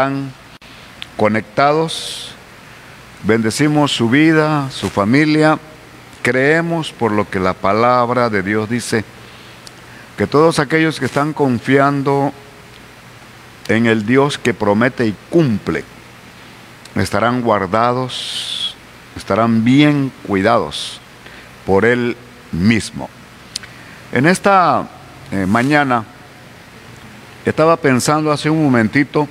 están conectados. Bendecimos su vida, su familia. Creemos por lo que la palabra de Dios dice, que todos aquellos que están confiando en el Dios que promete y cumple, estarán guardados, estarán bien cuidados por Él mismo. En esta eh, mañana estaba pensando hace un momentito,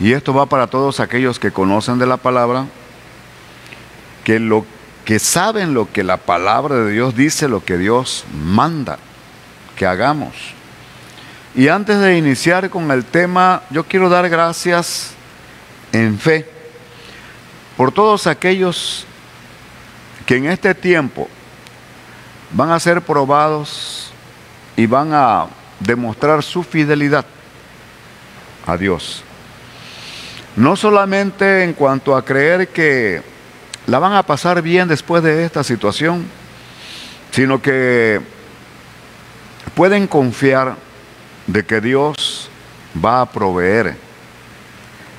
y esto va para todos aquellos que conocen de la palabra, que lo que saben lo que la palabra de Dios dice, lo que Dios manda que hagamos. Y antes de iniciar con el tema, yo quiero dar gracias en fe por todos aquellos que en este tiempo van a ser probados y van a demostrar su fidelidad a Dios. No solamente en cuanto a creer que la van a pasar bien después de esta situación, sino que pueden confiar de que Dios va a proveer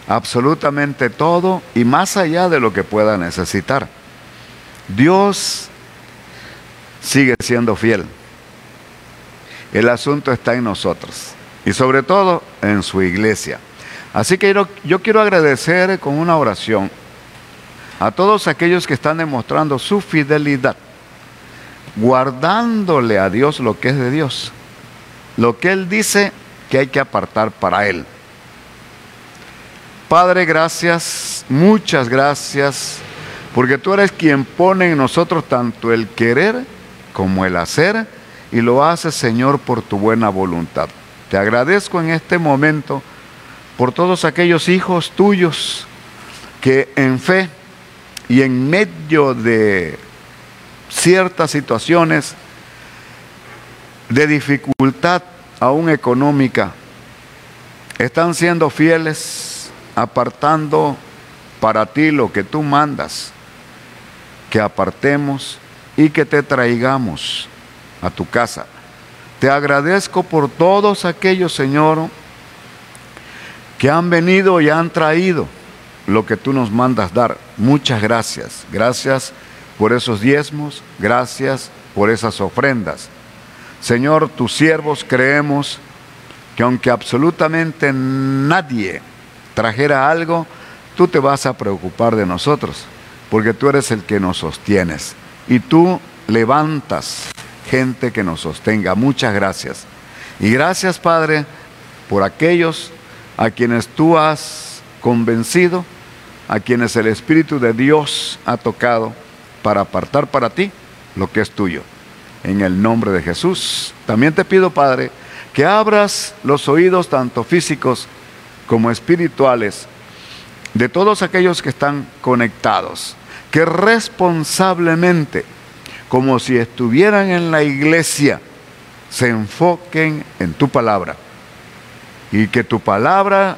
absolutamente todo y más allá de lo que pueda necesitar. Dios sigue siendo fiel. El asunto está en nosotros y sobre todo en su iglesia. Así que yo, quiero agradecer con una oración a todos aquellos que están demostrando su fidelidad, guardándole a Dios lo que es de Dios, lo que Él dice que hay que apartar para Él. Padre, gracias, muchas gracias, porque tú eres quien pone en nosotros tanto el querer como el hacer, y lo haces, Señor, por tu buena voluntad. Te agradezco en este momento por todos aquellos hijos tuyos que en fe y en medio de ciertas situaciones de dificultad aún económica, están siendo fieles, apartando para ti lo que tú mandas, que apartemos y que te traigamos a tu casa. Te agradezco por todos aquellos, Señor, que han venido y han traído lo que tú nos mandas dar. Muchas gracias. Gracias por esos diezmos, gracias por esas ofrendas. Señor, tus siervos creemos que aunque absolutamente nadie trajera algo, tú te vas a preocupar de nosotros, porque tú eres el que nos sostienes y tú levantas gente que nos sostenga. Muchas gracias. Y gracias, Padre, por aquellos a quienes tú has convencido, a quienes el Espíritu de Dios ha tocado para apartar para ti lo que es tuyo. En el nombre de Jesús. También te pido, Padre, que abras los oídos tanto físicos como espirituales de todos aquellos que están conectados, que responsablemente, como si estuvieran en la iglesia, se enfoquen en tu palabra y que tu palabra,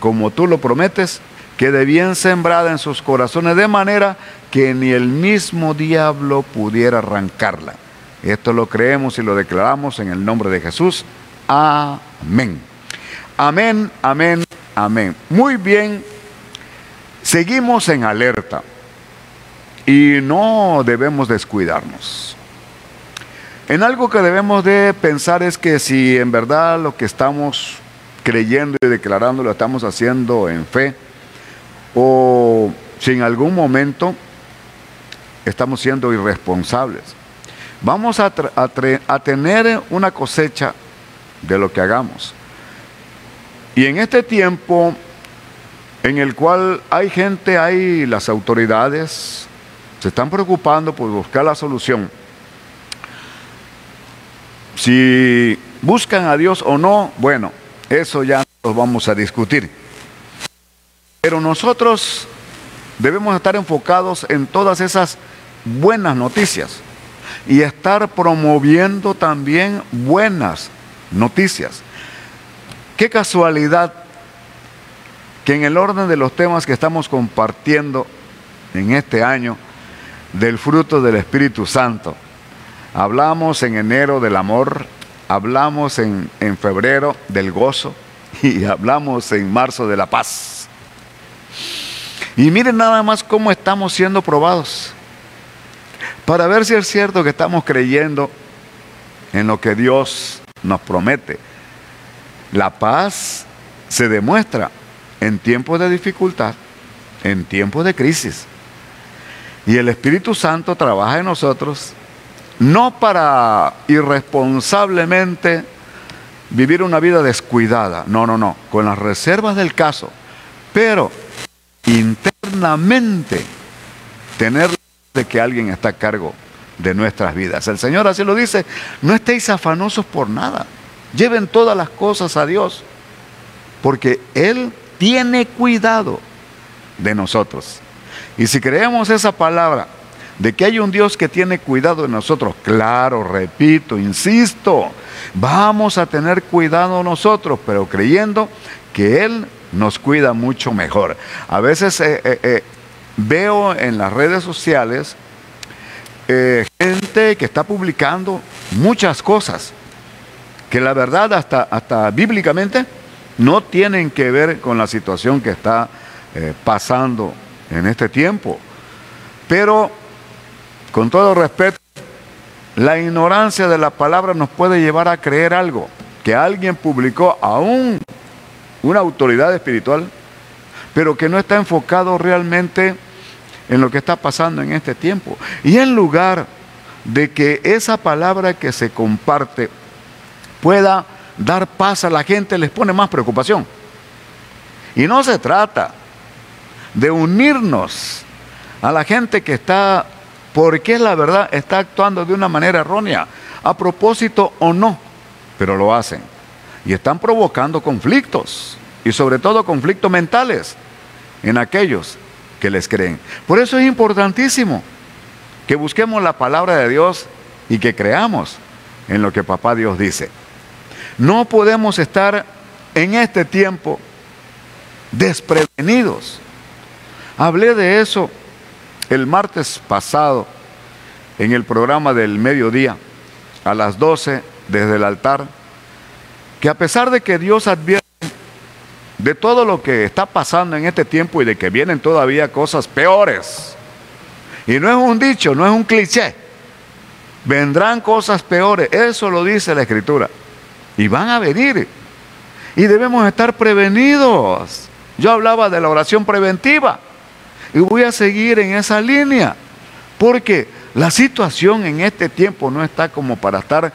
como tú lo prometes, quede bien sembrada en sus corazones de manera que ni el mismo diablo pudiera arrancarla. Esto lo creemos y lo declaramos en el nombre de Jesús. Amén. Amén, amén, amén. Muy bien, seguimos en alerta y no debemos descuidarnos. En algo que debemos de pensar es que si en verdad lo que estamos creyendo y declarando lo estamos haciendo en fe, o si en algún momento estamos siendo irresponsables. Vamos a, a, tener una cosecha de lo que hagamos. Y en este tiempo en el cual hay gente, hay las autoridades, se están preocupando por buscar la solución. Si buscan a Dios o no, bueno, eso ya lo vamos a discutir. Pero nosotros debemos estar enfocados en todas esas buenas noticias y estar promoviendo también buenas noticias. Qué casualidad que en el orden de los temas que estamos compartiendo en este año del fruto del Espíritu Santo, hablamos en enero del amor, hablamos en, en febrero del gozo, y hablamos en marzo de la paz. Y miren nada más cómo estamos siendo probados. Para ver si es cierto que estamos creyendo en lo que Dios nos promete. La paz se demuestra en tiempos de dificultad, en tiempos de crisis. Y el Espíritu Santo trabaja en nosotros no para irresponsablemente vivir una vida descuidada, no, no, no, con las reservas del caso, pero internamente tener de que alguien está a cargo de nuestras vidas. El Señor así lo dice, no estéis afanosos por nada, lleven todas las cosas a Dios, porque Él tiene cuidado de nosotros. Y si creemos esa palabra, de que hay un Dios que tiene cuidado de nosotros, claro, repito, insisto, vamos a tener cuidado nosotros, pero creyendo que Él nos cuida mucho mejor. A veces eh, eh, eh, veo en las redes sociales gente que está publicando muchas cosas que la verdad hasta, hasta bíblicamente no tienen que ver con la situación que está pasando en este tiempo. Pero, con todo respeto, la ignorancia de la palabra nos puede llevar a creer algo que alguien publicó aún una autoridad espiritual, pero que no está enfocado realmente en lo que está pasando en este tiempo. Y en lugar de que esa palabra que se comparte pueda dar paz a la gente, les pone más preocupación. Y no se trata de unirnos a la gente que está, porque la verdad, está actuando de una manera errónea, a propósito o no, pero lo hacen. Y están provocando conflictos, y sobre todo conflictos mentales en aquellos que les creen. Por eso es importantísimo que busquemos la palabra de Dios y que creamos en lo que papá Dios dice. No podemos estar en este tiempo desprevenidos Hablé de eso el martes pasado en el programa del mediodía, a las 12 desde el altar, que a pesar de que Dios advierte de todo lo que está pasando en este tiempo y de que vienen todavía cosas peores, y no es un dicho, no es un cliché, vendrán cosas peores, eso lo dice la Escritura, y van a venir, y debemos estar prevenidos. Yo hablaba de la oración preventiva. Y voy a seguir en esa línea, porque la situación en este tiempo no está como para estar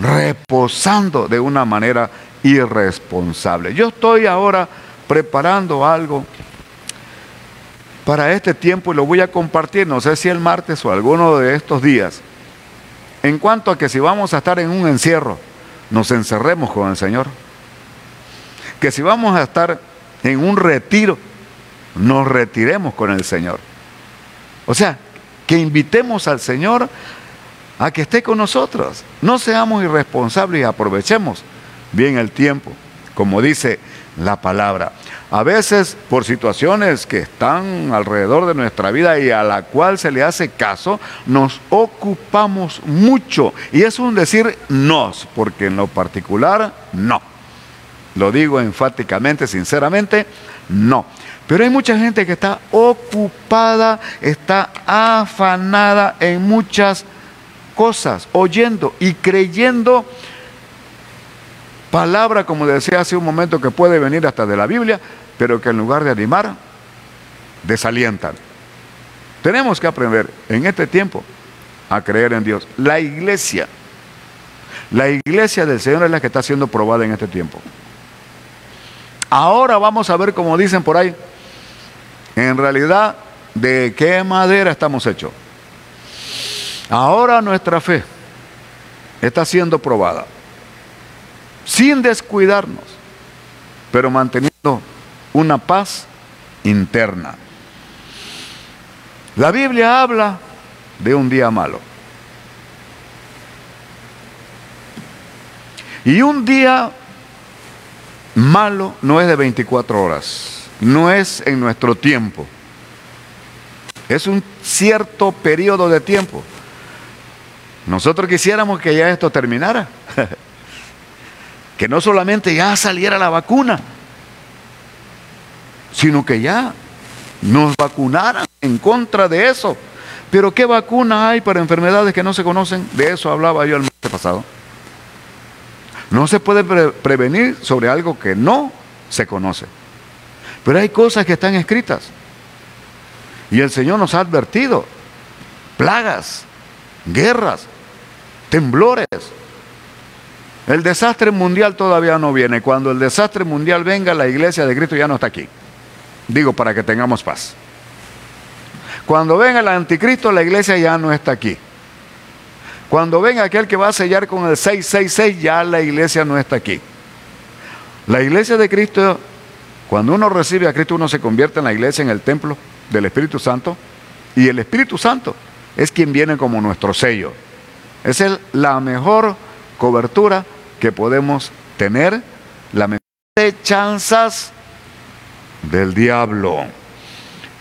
reposando de una manera irresponsable. Yo estoy ahora preparando algo para este tiempo y lo voy a compartir, no sé si el martes o alguno de estos días, en cuanto a que si vamos a estar en un encierro, nos encerremos con el Señor. Que si vamos a estar en un retiro, nos retiremos con el Señor. O sea, que invitemos al Señor a que esté con nosotros. No seamos irresponsables y aprovechemos bien el tiempo, como dice la palabra. A veces por situaciones que están alrededor de nuestra vida y a la cual se le hace caso, nos ocupamos mucho. Y es un decir nos, porque en lo particular no. Lo digo enfáticamente, sinceramente, no. Pero hay mucha gente que está ocupada, está afanada en muchas cosas, oyendo y creyendo palabra, como decía hace un momento, que puede venir hasta de la Biblia, pero que en lugar de animar, desalientan. Tenemos que aprender en este tiempo a creer en Dios. La iglesia, la iglesia del Señor es la que está siendo probada en este tiempo. Ahora vamos a ver, como dicen por ahí, en realidad, ¿de qué madera estamos hechos? Ahora nuestra fe está siendo probada, sin descuidarnos, pero manteniendo una paz interna. La Biblia habla de un día malo. Y un día malo no es de 24 horas no es en nuestro tiempo. Es un cierto periodo de tiempo. Nosotros quisiéramos que ya esto terminara. que no solamente ya saliera la vacuna, sino que ya nos vacunaran en contra de eso. Pero ¿qué vacuna hay para enfermedades que no se conocen? De eso hablaba yo el mes pasado. No se puede prevenir sobre algo que no se conoce. Pero hay cosas que están escritas. Y el Señor nos ha advertido. Plagas, guerras, temblores. El desastre mundial todavía no viene. Cuando el desastre mundial venga, la iglesia de Cristo ya no está aquí. Digo, para que tengamos paz. Cuando venga el anticristo, la iglesia ya no está aquí. Cuando venga aquel que va a sellar con el 666, ya la iglesia no está aquí. La iglesia de Cristo, cuando uno recibe a Cristo, uno se convierte en la iglesia, en el templo del Espíritu Santo. Y el Espíritu Santo es quien viene como nuestro sello. Es la mejor cobertura que podemos tener, la mejor de chanzas del diablo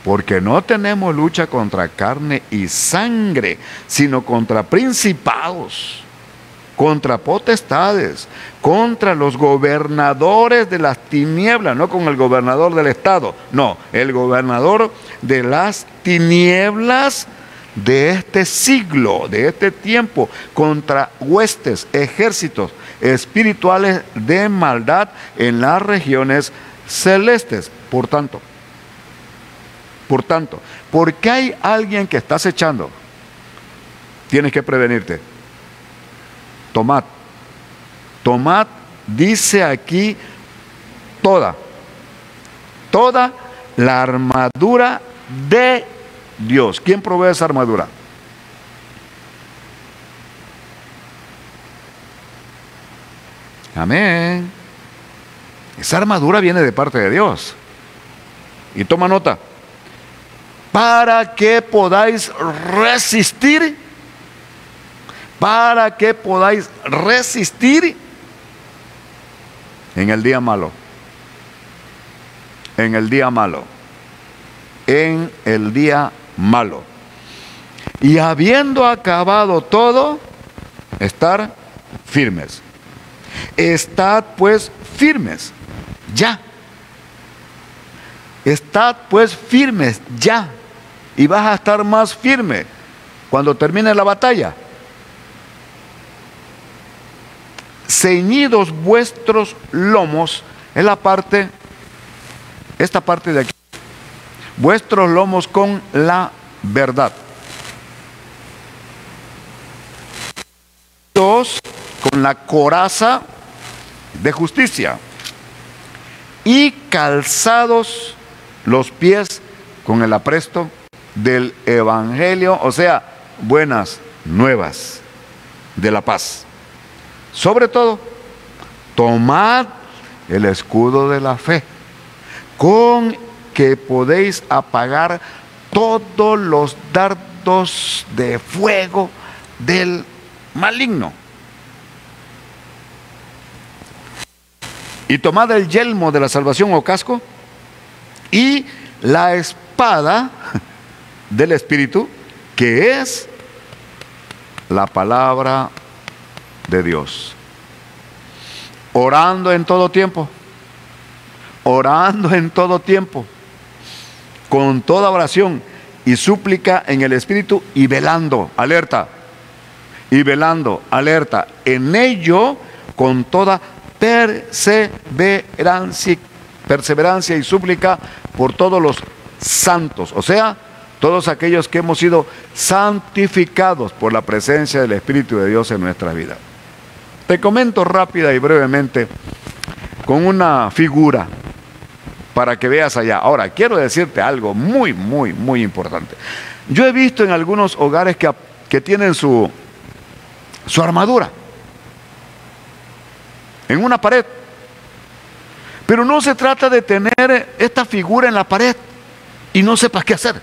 porque no tenemos lucha contra carne y sangre, sino contra principados, contra potestades, contra los gobernadores de las tinieblas, no con el gobernador del Estado, no, el gobernador de las tinieblas de este siglo, de este tiempo, contra huestes, ejércitos espirituales de maldad en las regiones celestes. Por tanto, por tanto, porque hay alguien que está acechando, tienes que prevenirte. Tomad. Tomad, dice aquí, toda, toda la armadura de Dios. ¿Quién provee esa armadura? Amén. Esa armadura viene de parte de Dios. Y toma nota para que podáis resistir, para que podáis resistir en el día malo, en el día malo, en el día malo. Y habiendo acabado todo, estar firmes. Estad pues firmes, ya. Estad pues firmes, ya y vas a estar más firme cuando termine la batalla. Ceñidos vuestros lomos, es la parte, esta parte de aquí, vuestros lomos con la verdad. Dos, con la coraza de justicia y calzados los pies con el apresto del Evangelio, o sea, buenas nuevas de la paz. Sobre todo, tomad el escudo de la fe, con que podéis apagar todos los dardos de fuego del maligno. Y tomad el yelmo de la salvación o casco y la espada del Espíritu, que es la palabra de Dios. Orando en todo tiempo, orando en todo tiempo, con toda oración y súplica en el Espíritu y velando, alerta, y velando, alerta, en ello con toda perseverancia, y súplica por todos los santos, o sea, todos aquellos que hemos sido santificados por la presencia del Espíritu de Dios en nuestra vida. Te comento rápida y brevemente con una figura para que veas allá. Ahora, quiero decirte algo muy, muy, muy importante. Yo he visto en algunos hogares que, que tienen su, su armadura en una pared. Pero no se trata de tener esta figura en la pared y no sepas qué hacer.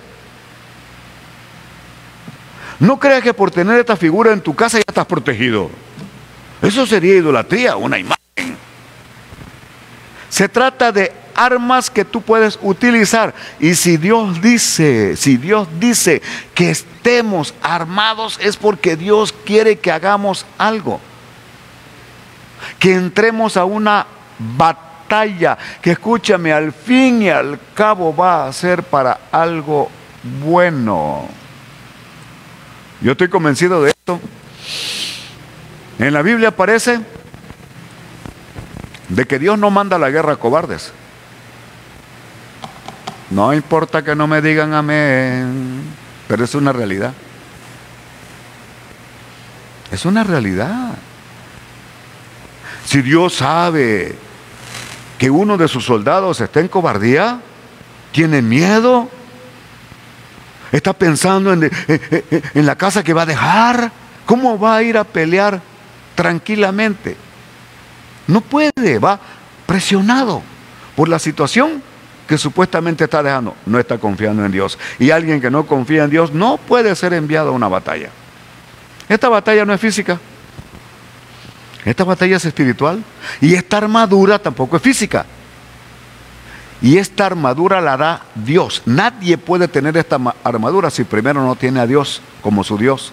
No creas que por tener esta figura en tu casa ya estás protegido. Eso sería idolatría, una imagen. Se trata de armas que tú puedes utilizar. Y si Dios dice, si Dios dice que estemos armados es porque Dios quiere que hagamos algo. que entremos a una batalla que escúchame, al fin y al cabo va a ser para algo bueno. Yo estoy convencido de esto. En la Biblia aparece de que Dios no manda la guerra a cobardes. No importa que no me digan amén, pero es una realidad. Es una realidad. Si Dios sabe que uno de sus soldados está en cobardía, tiene miedo, está pensando en, en, la casa que va a dejar, ¿cómo va a ir a pelear tranquilamente? No puede, va presionado por la situación que supuestamente está dejando. No está confiando en Dios. Y alguien que no confía en Dios no puede ser enviado a una batalla. Esta batalla no es física. Esta batalla es espiritual. Y esta armadura tampoco es física. Y esta armadura la da Dios. Nadie puede tener esta armadura si primero no tiene a Dios como su Dios.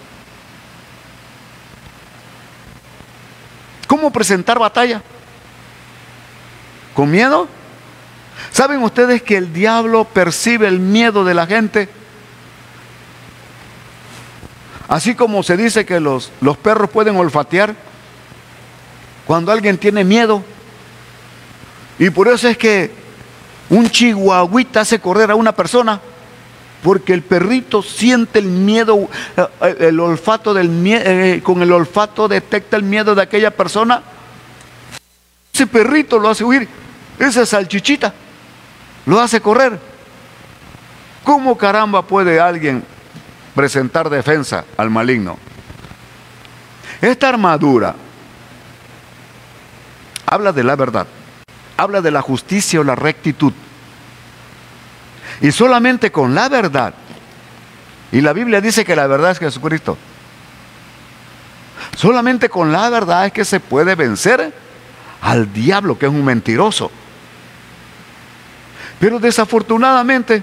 ¿Cómo presentar batalla? ¿Con miedo? ¿Saben ustedes que el diablo percibe el miedo de la gente? Así como se dice que los, los perros pueden olfatear cuando alguien tiene miedo. Y por eso es que un chihuahuita hace correr a una persona. Porque el perrito siente el miedo, eh, el olfato del miedo, eh, con el olfato detecta el miedo de aquella persona. Ese perrito lo hace huir, esa salchichita lo hace correr. ¿Cómo caramba puede alguien presentar defensa al maligno. Esta armadura habla de la verdad, habla de la justicia o la rectitud. Y solamente con la verdad, y la Biblia dice que la verdad es Jesucristo, solamente con la verdad es que se puede vencer al diablo, que es un mentiroso. Pero desafortunadamente,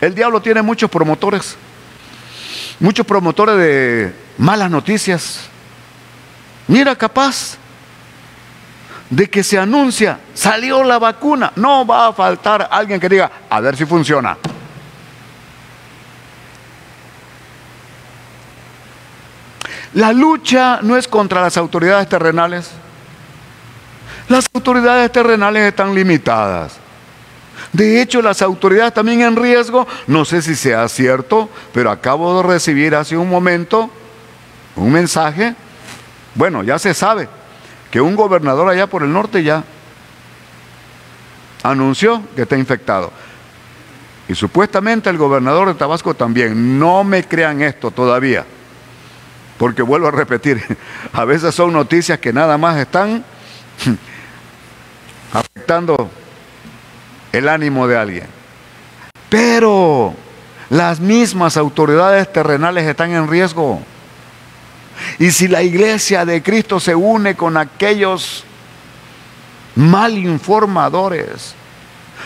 el diablo tiene muchos promotores muchos promotores de malas noticias. Mira, capaz de que se anuncia, salió la vacuna, no va a faltar alguien que diga, a ver si funciona. La lucha no es contra las autoridades terrenales. Las autoridades terrenales están limitadas. De hecho, las autoridades también en riesgo, no sé si sea cierto, pero acabo de recibir hace un momento un mensaje, bueno, ya se sabe, que un gobernador allá por el norte ya anunció que está infectado. Y supuestamente el gobernador de Tabasco también. No me crean esto todavía. Porque vuelvo a repetir, a veces son noticias que nada más están afectando el ánimo de alguien. Pero las mismas autoridades terrenales están en riesgo. Y si la iglesia de Cristo se une con aquellos mal informadores,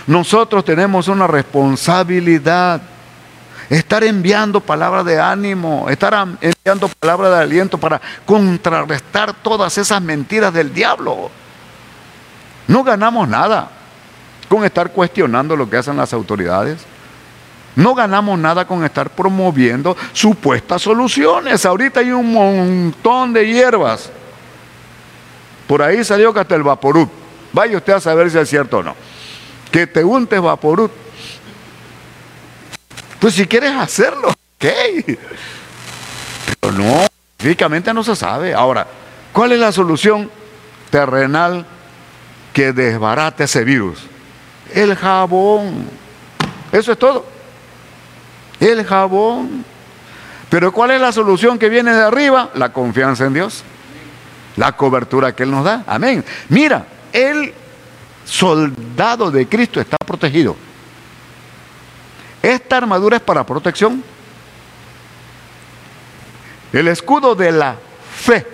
nosotros tenemos una responsabilidad. Estar enviando palabras de ánimo, estar enviando palabras de aliento para contrarrestar todas esas mentiras del diablo. No ganamos nada con estar cuestionando lo que hacen las autoridades. No ganamos nada con estar promoviendo supuestas soluciones. Ahorita hay un montón de hierbas. Por ahí salió que hasta el vaporut. Vaya usted a saber si es cierto o no. Que te untes vaporut. Pues si quieres hacerlo, ok. Pero no, físicamente no se sabe. Ahora, ¿cuál es la solución terrenal que desbarate ese virus? El jabón. Eso es todo. El jabón. Pero ¿cuál es la solución que viene de arriba? La confianza en Dios. La cobertura que Él nos da. Amén. Mira, el soldado de Cristo está protegido. Esta armadura es para protección. El escudo de la fe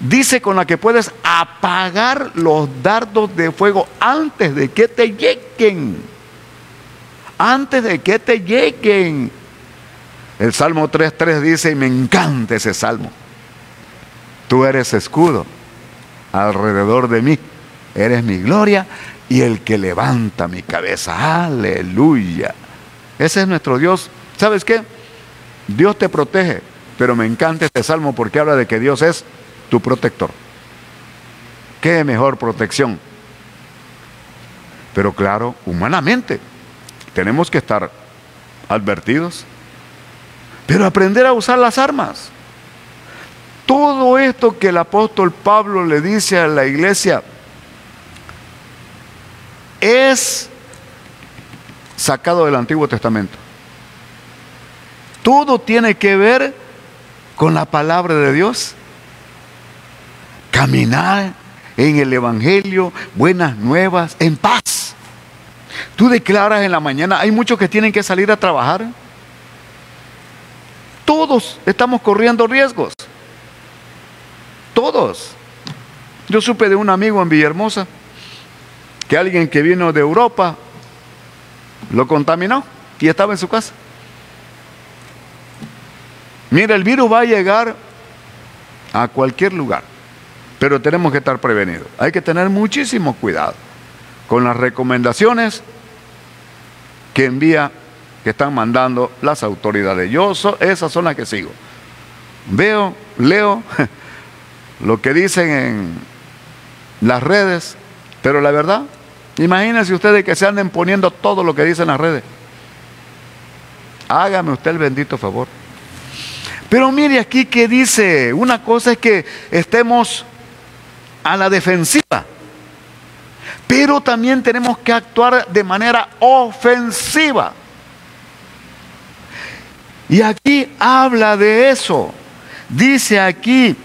dice con la que puedes apagar los dardos de fuego antes de que te lleguen. Antes de que te lleguen. El Salmo 3.3 dice, y me encanta ese salmo. Tú eres escudo alrededor de mí. Eres mi gloria y el que levanta mi cabeza. Aleluya. Ese es nuestro Dios. ¿Sabes qué? Dios te protege, pero me encanta este salmo porque habla de que Dios es tu protector. ¿Qué mejor protección? Pero claro, humanamente tenemos que estar advertidos, pero aprender a usar las armas. Todo esto que el apóstol Pablo le dice a la iglesia es sacado del Antiguo Testamento. Todo tiene que ver con la palabra de Dios. Caminar en el Evangelio, buenas nuevas, en paz. Tú declaras en la mañana, hay muchos que tienen que salir a trabajar. Todos estamos corriendo riesgos. Todos. Yo supe de un amigo en Villahermosa que alguien que vino de Europa lo contaminó y estaba en su casa. Mira, el virus va a llegar a cualquier lugar, pero tenemos que estar prevenidos. Hay que tener muchísimo cuidado con las recomendaciones que envía, que están mandando las autoridades. Yo, esas son las que sigo. Veo, leo lo que dicen en las redes, pero la verdad, imagínense ustedes que se anden poniendo todo lo que dicen las redes. Hágame usted el bendito favor. Pero mire aquí que dice, una cosa es que estemos a la defensiva, pero también tenemos que actuar de manera ofensiva. Y aquí habla de eso. Dice aquí,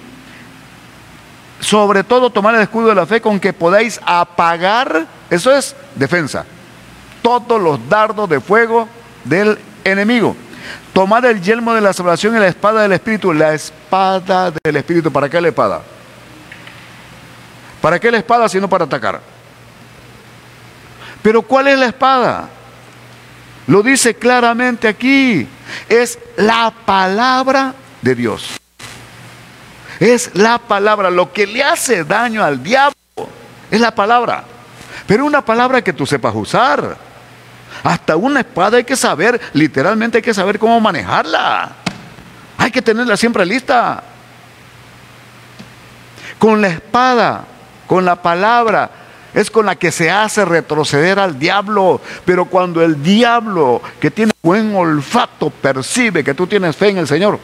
sobre todo tomar el escudo de la fe con que podáis apagar, eso es defensa, todos los dardos de fuego del enemigo. Tomad el yelmo de la salvación y la espada del Espíritu. La espada del Espíritu. ¿Para qué la espada? ¿Para qué la espada si no para atacar? Pero ¿cuál es la espada? Lo dice claramente aquí. Es la palabra de Dios. Es la palabra. Lo que le hace daño al diablo es la palabra. Pero una palabra que tú sepas usar. Hasta una espada hay que saber, literalmente hay que saber cómo manejarla. Hay que tenerla siempre lista. Con la espada, con la palabra, es con la que se hace retroceder al diablo. Pero cuando el diablo, que tiene buen olfato, percibe que tú tienes fe en el Señor,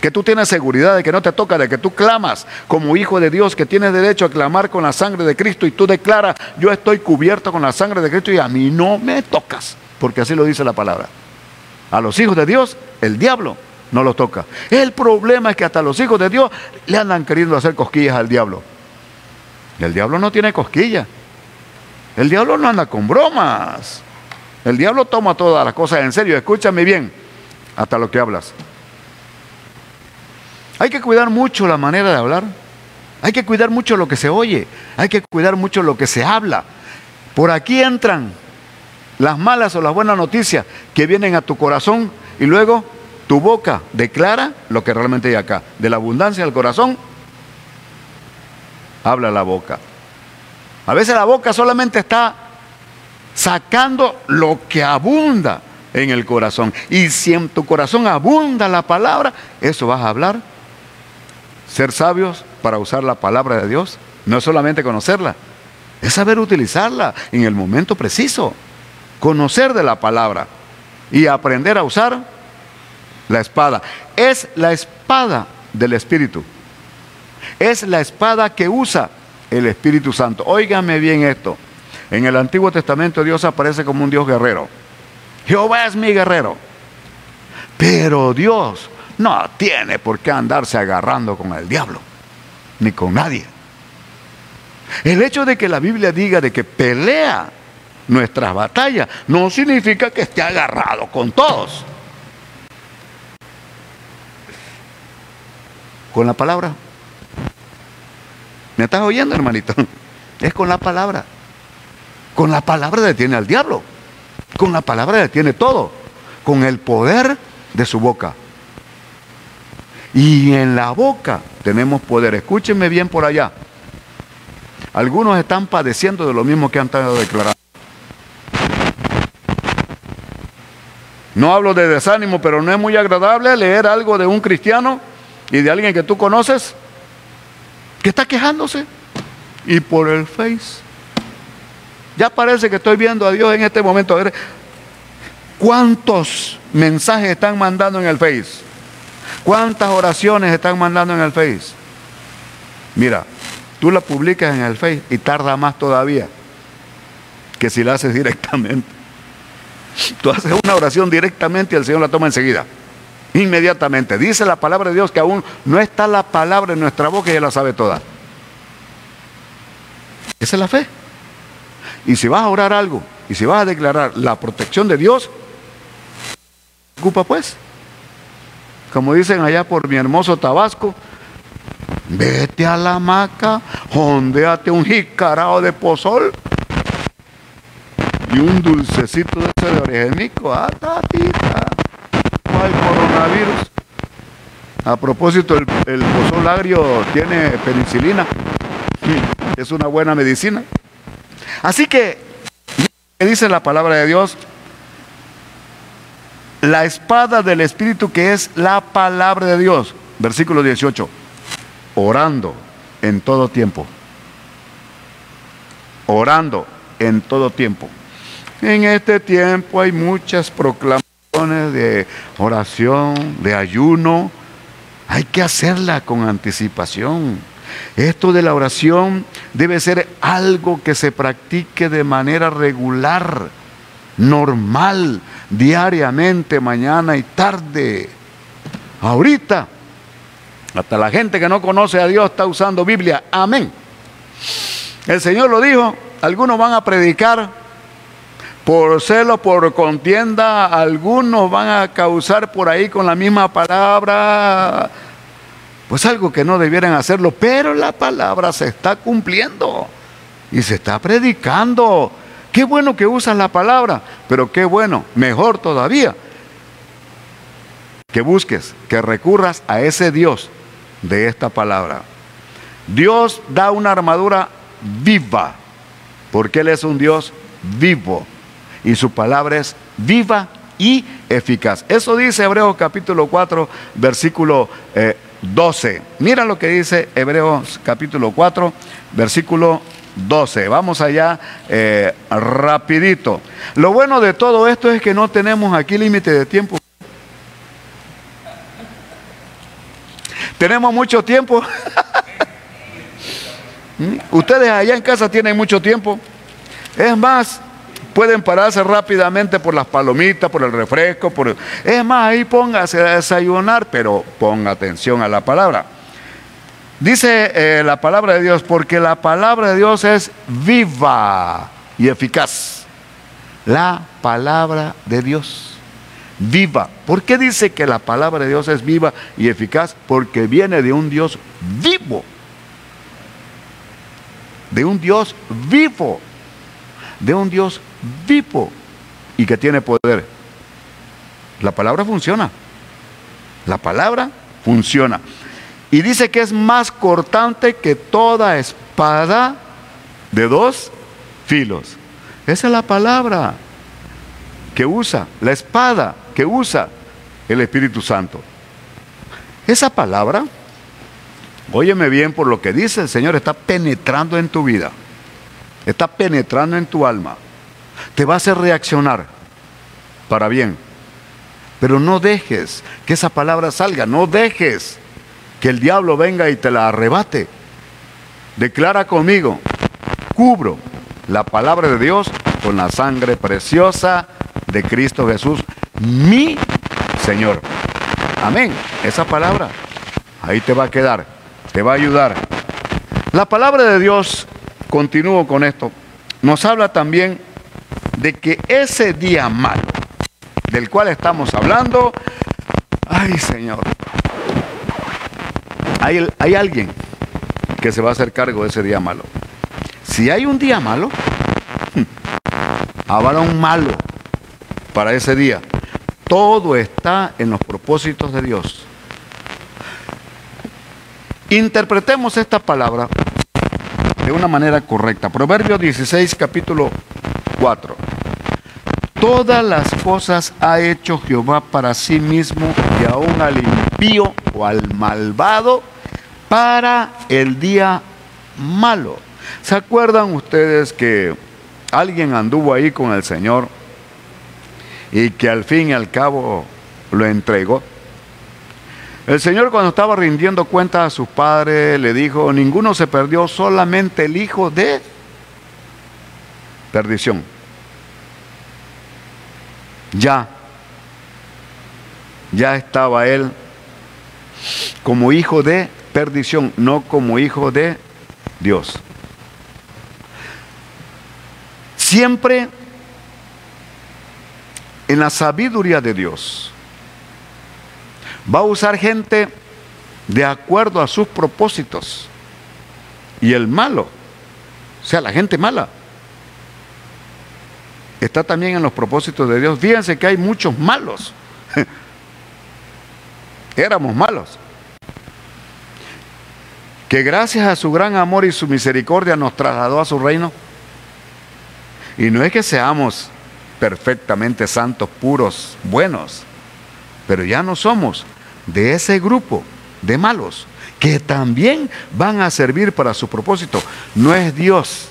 que tú tienes seguridad de que no te toca, de que tú clamas como hijo de Dios, que tienes derecho a clamar con la sangre de Cristo y tú declaras, yo estoy cubierto con la sangre de Cristo y a mí no me tocas, porque así lo dice la palabra. A los hijos de Dios, el diablo no los toca. El problema es que hasta los hijos de Dios le andan queriendo hacer cosquillas al diablo. El diablo no tiene cosquillas. El diablo no anda con bromas. El diablo toma todas las cosas en serio. Escúchame bien, hasta lo que hablas. Hay que cuidar mucho la manera de hablar. Hay que cuidar mucho lo que se oye. Hay que cuidar mucho lo que se habla. Por aquí entran las malas o las buenas noticias que vienen a tu corazón y luego tu boca declara lo que realmente hay acá. De la abundancia del corazón, habla la boca. A veces la boca solamente está sacando lo que abunda en el corazón. Y si en tu corazón abunda la palabra, eso vas a hablar ser sabios para usar la palabra de Dios no es solamente conocerla, es saber utilizarla en el momento preciso. Conocer de la palabra y aprender a usar la espada. Es la espada del Espíritu. Es la espada que usa el Espíritu Santo. Óigame bien esto. En el Antiguo Testamento Dios aparece como un Dios guerrero. Jehová es mi guerrero. Pero Dios no tiene por qué andarse agarrando con el diablo, ni con nadie. El hecho de que la Biblia diga de que pelea nuestras batallas no significa que esté agarrado con todos. Con la palabra. ¿Me estás oyendo, hermanito? Es con la palabra. Con la palabra detiene al diablo. Con la palabra detiene todo. Con el poder de su boca. Y en la boca tenemos poder. Escúchenme bien por allá. Algunos están padeciendo de lo mismo que han estado declarando. No hablo de desánimo, pero no es muy agradable leer algo de un cristiano y de alguien que tú conoces que está quejándose. Y por el Face. Ya parece que estoy viendo a Dios en este momento. A ver, ¿cuántos mensajes están mandando en el Face? ¿Cuántas oraciones están mandando en el Face? Mira, tú la publicas en el Face y tarda más todavía que si la haces directamente. Tú haces una oración directamente y el Señor la toma enseguida. Inmediatamente. Dice la palabra de Dios que aún no está la palabra en nuestra boca y ella la sabe toda. Esa es la fe. Y si vas a orar algo y si vas a declarar la protección de Dios, ocupa pues. Como dicen allá por mi hermoso Tabasco, vete a la hamaca, hondeate un jicarao de pozol y un dulcecito de ese de orejenico. Ah, hay coronavirus. A propósito, el, el pozol tiene penicilina. Es una buena medicina. Así que, dice la palabra de Dios? La espada del Espíritu que es la palabra de Dios. Versículo 18. Orando en todo tiempo. Orando en todo tiempo. En este tiempo hay muchas proclamaciones de oración, de ayuno, hay que hacerla con anticipación. Esto de la oración debe ser algo que se practique de manera regular, normal, diariamente, mañana y tarde. Ahorita, hasta la gente que no conoce a Dios está usando Biblia. Amén. El Señor lo dijo, algunos van a predicar por celo, por contienda, algunos van a causar por ahí con la misma palabra, pues algo que no debieran hacerlo, pero la palabra se está cumpliendo y se está predicando. Qué bueno que usas la palabra, pero qué bueno, mejor todavía, que busques, que recurras a ese Dios de esta palabra. Dios da una armadura viva, porque Él es un Dios vivo y su palabra es viva y eficaz. Eso dice Hebreos capítulo 4, versículo 12. Eh, Mira lo que dice Hebreos capítulo 4, versículo 12. Vamos allá eh, rapidito. Lo bueno de todo esto es que no tenemos aquí límite de tiempo. Tenemos mucho tiempo. ¿Mm? Ustedes allá en casa tienen mucho tiempo. Es más, Pueden pararse rápidamente por las palomitas, por el refresco, por... Es más, ahí póngase a desayunar, pero ponga atención a la palabra. Dice eh, la palabra de Dios, porque la palabra de Dios es viva y eficaz. La palabra de Dios, viva. ¿Por qué dice que la palabra de Dios es viva y eficaz? Porque viene de un Dios vivo. De un Dios vivo. De un Dios vivo y que tiene poder. La palabra funciona. La palabra funciona. Y dice que es más cortante que toda espada de dos filos. Esa es la palabra que usa, la espada que usa el Espíritu Santo. Esa palabra, óyeme bien por lo que dice el Señor, está penetrando en tu vida, está penetrando en tu alma te va a hacer reaccionar para bien. Pero no dejes que esa palabra salga, no dejes que el diablo venga y te la arrebate. Declara conmigo, cubro la palabra de Dios con la sangre preciosa de Cristo Jesús, mi Señor. Amén. Esa palabra ahí te va a quedar, te va a ayudar. La palabra de Dios, continúo con esto, nos habla también de que ese día malo del cual estamos hablando, ay Señor, hay, hay alguien que se va a hacer cargo de ese día malo. Si hay un día malo, habrá un malo para ese día. Todo está en los propósitos de Dios. Interpretemos esta palabra de una manera correcta. Proverbio 16, capítulo 4. Todas las cosas ha hecho Jehová para sí mismo y aún al impío o al malvado para el día malo. ¿Se acuerdan ustedes que alguien anduvo ahí con el Señor y que al fin y al cabo lo entregó? El Señor cuando estaba rindiendo cuenta a sus padres le dijo, ninguno se perdió, solamente el hijo de perdición. Ya, ya estaba él como hijo de perdición, no como hijo de Dios. Siempre en la sabiduría de Dios va a usar gente de acuerdo a sus propósitos. Y el malo, o sea, la gente mala, está también en los propósitos de Dios. Fíjense que hay muchos malos. Éramos malos que gracias a su gran amor y su misericordia nos trasladó a su reino. Y no es que seamos perfectamente santos, puros, buenos, pero ya no somos de ese grupo de malos que también van a servir para su propósito. No es Dios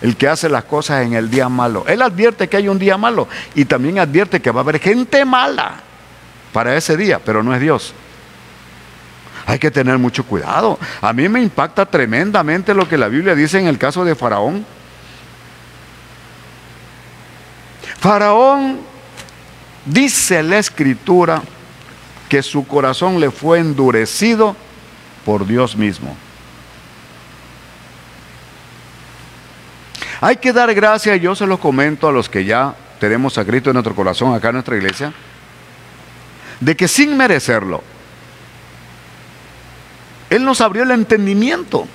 el que hace las cosas en el día malo. Él advierte que hay un día malo y también advierte que va a haber gente mala para ese día, pero no es Dios. Hay que tener mucho cuidado. A mí me impacta tremendamente lo que la Biblia dice en el caso de Faraón. Faraón dice la escritura que su corazón le fue endurecido por Dios mismo. Hay que dar gracias, yo se lo comento a los que ya tenemos a Cristo en nuestro corazón acá en nuestra iglesia, de que sin merecerlo, él nos abrió el entendimiento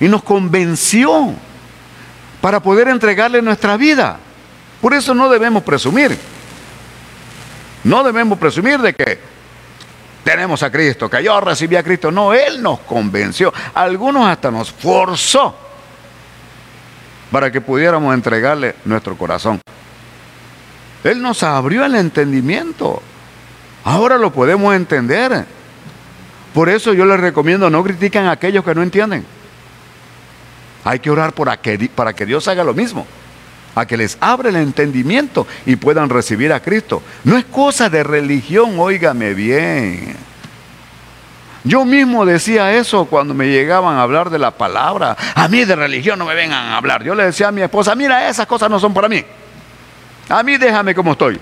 y nos convenció para poder entregarle nuestra vida. Por eso no debemos presumir. No debemos presumir de que tenemos a Cristo, que yo recibí a Cristo. No, Él nos convenció. Algunos hasta nos forzó para que pudiéramos entregarle nuestro corazón. Él nos abrió el entendimiento. Ahora lo podemos entender. Por eso yo les recomiendo, no critiquen a aquellos que no entienden. Hay que orar para que, Dios haga lo mismo, a que les abra el entendimiento y puedan recibir a Cristo. No es cosa de religión, óigame bien. Yo mismo decía eso cuando me llegaban a hablar de la palabra. A mí de religión no me vengan a hablar. Yo le decía a mi esposa, mira, esas cosas no son para mí. A mí déjame como estoy.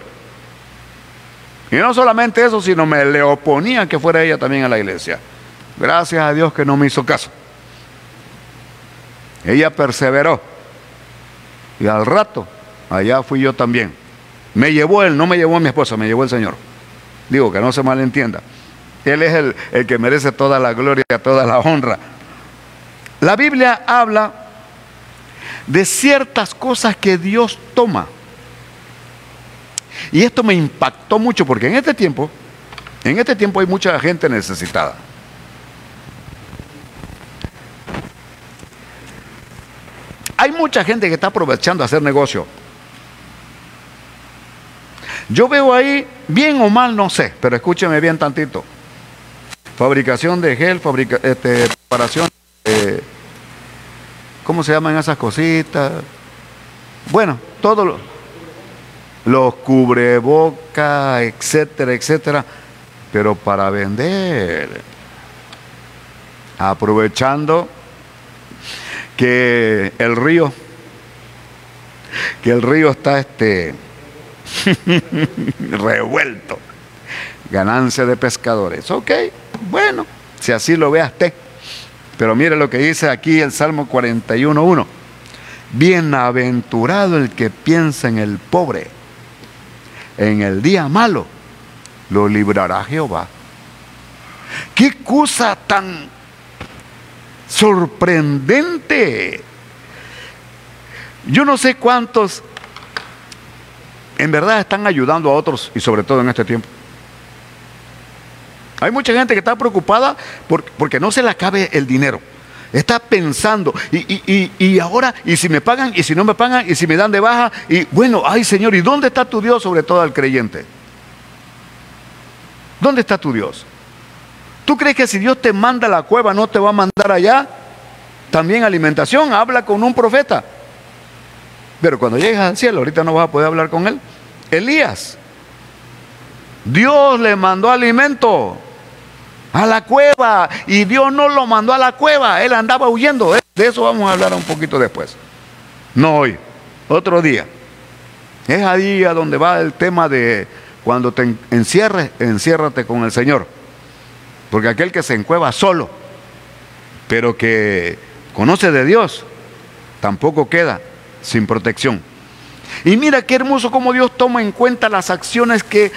Y no solamente eso, sino me le oponía que fuera ella también a la iglesia. Gracias a Dios que no me hizo caso. Ella perseveró. Y al rato, allá fui yo también. Me llevó él, no me llevó a mi esposa, me llevó el Señor. Digo, que no se malentienda. Él es el, el que merece toda la gloria, toda la honra. La Biblia habla de ciertas cosas que Dios toma y esto me impactó mucho porque en este tiempo, en este tiempo hay mucha gente necesitada. Hay mucha gente que está aprovechando a hacer negocio. Yo veo ahí, bien o mal, no sé, pero escúcheme bien tantito. Fabricación de gel, fabrica, este, preparación, ¿cómo se llaman esas cositas? Bueno, todo lo, los cubrebocas, etcétera, etcétera, pero para vender, aprovechando que el río, que el río está este revuelto, ganancia de pescadores. Ok, bueno, si así lo ve usted. Pero mire lo que dice aquí el Salmo 41.1. Bienaventurado el que piensa en el pobre en el día malo lo librará Jehová. Qué cosa tan sorprendente. Yo no sé cuántos en verdad están ayudando a otros y sobre todo en este tiempo. Hay mucha gente que está preocupada porque no se le acabe el dinero. Está pensando, y, ahora, y si me pagan, y si no me pagan, y si me dan de baja, y bueno, ay Señor, ¿y dónde está tu Dios sobre todo al creyente? ¿Dónde está tu Dios? ¿Tú crees que si Dios te manda a la cueva no te va a mandar allá? También alimentación, habla con un profeta. Pero cuando llegues al cielo, ahorita no vas a poder hablar con él. Elías, Dios le mandó alimento a la cueva y Dios no lo mandó a la cueva, él andaba huyendo. De eso vamos a hablar un poquito después. No hoy, otro día. Es ahí a donde va el tema de cuando te encierres, enciérrate con el Señor. Porque aquel que se encueva solo, pero que conoce de Dios, tampoco queda sin protección. Y mira qué hermoso cómo Dios toma en cuenta las acciones que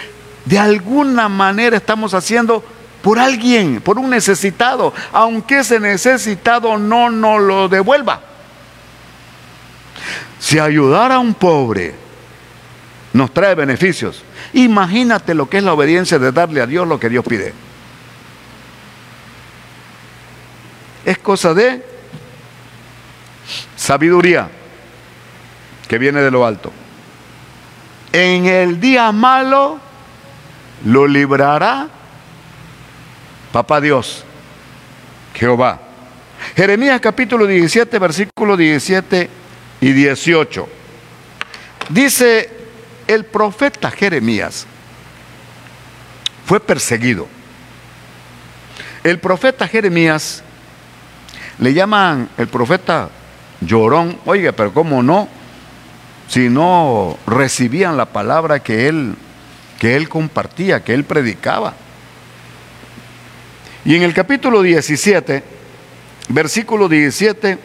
de alguna manera estamos haciendo por alguien, por un necesitado, aunque ese necesitado no nos lo devuelva. Si ayudar a un pobre nos trae beneficios, imagínate lo que es la obediencia de darle a Dios lo que Dios pide. Es cosa de sabiduría que viene de lo alto. En el día malo lo librará Papá Dios, Jehová. Jeremías capítulo 17, versículo 17 y 18. Dice el profeta Jeremías, fue perseguido. El profeta Jeremías le llaman el profeta llorón. Oiga, pero ¿cómo no? Si no recibían la palabra que él, que él compartía, que él predicaba. Y en el capítulo 17, versículo 17,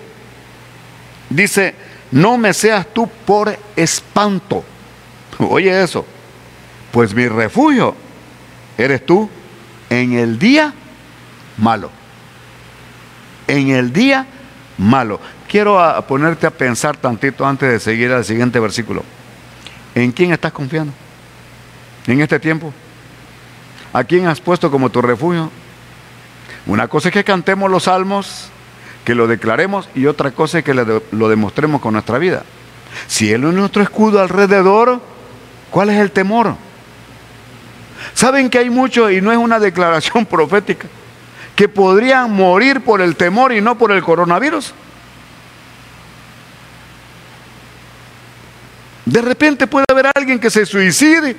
dice, no me seas tú por espanto. Oye eso, pues mi refugio eres tú en el día malo. En el día malo. Quiero ponerte a pensar tantito antes de seguir al siguiente versículo. ¿En quién estás confiando? En este tiempo. ¿A quién has puesto como tu refugio? Una cosa es que cantemos los salmos, que lo declaremos, y otra cosa es que lo demostremos con nuestra vida. Si Él es nuestro escudo alrededor, ¿cuál es el temor? ¿Saben que hay muchos, y no es una declaración profética, que podrían morir por el temor y no por el coronavirus? De repente puede haber alguien que se suicide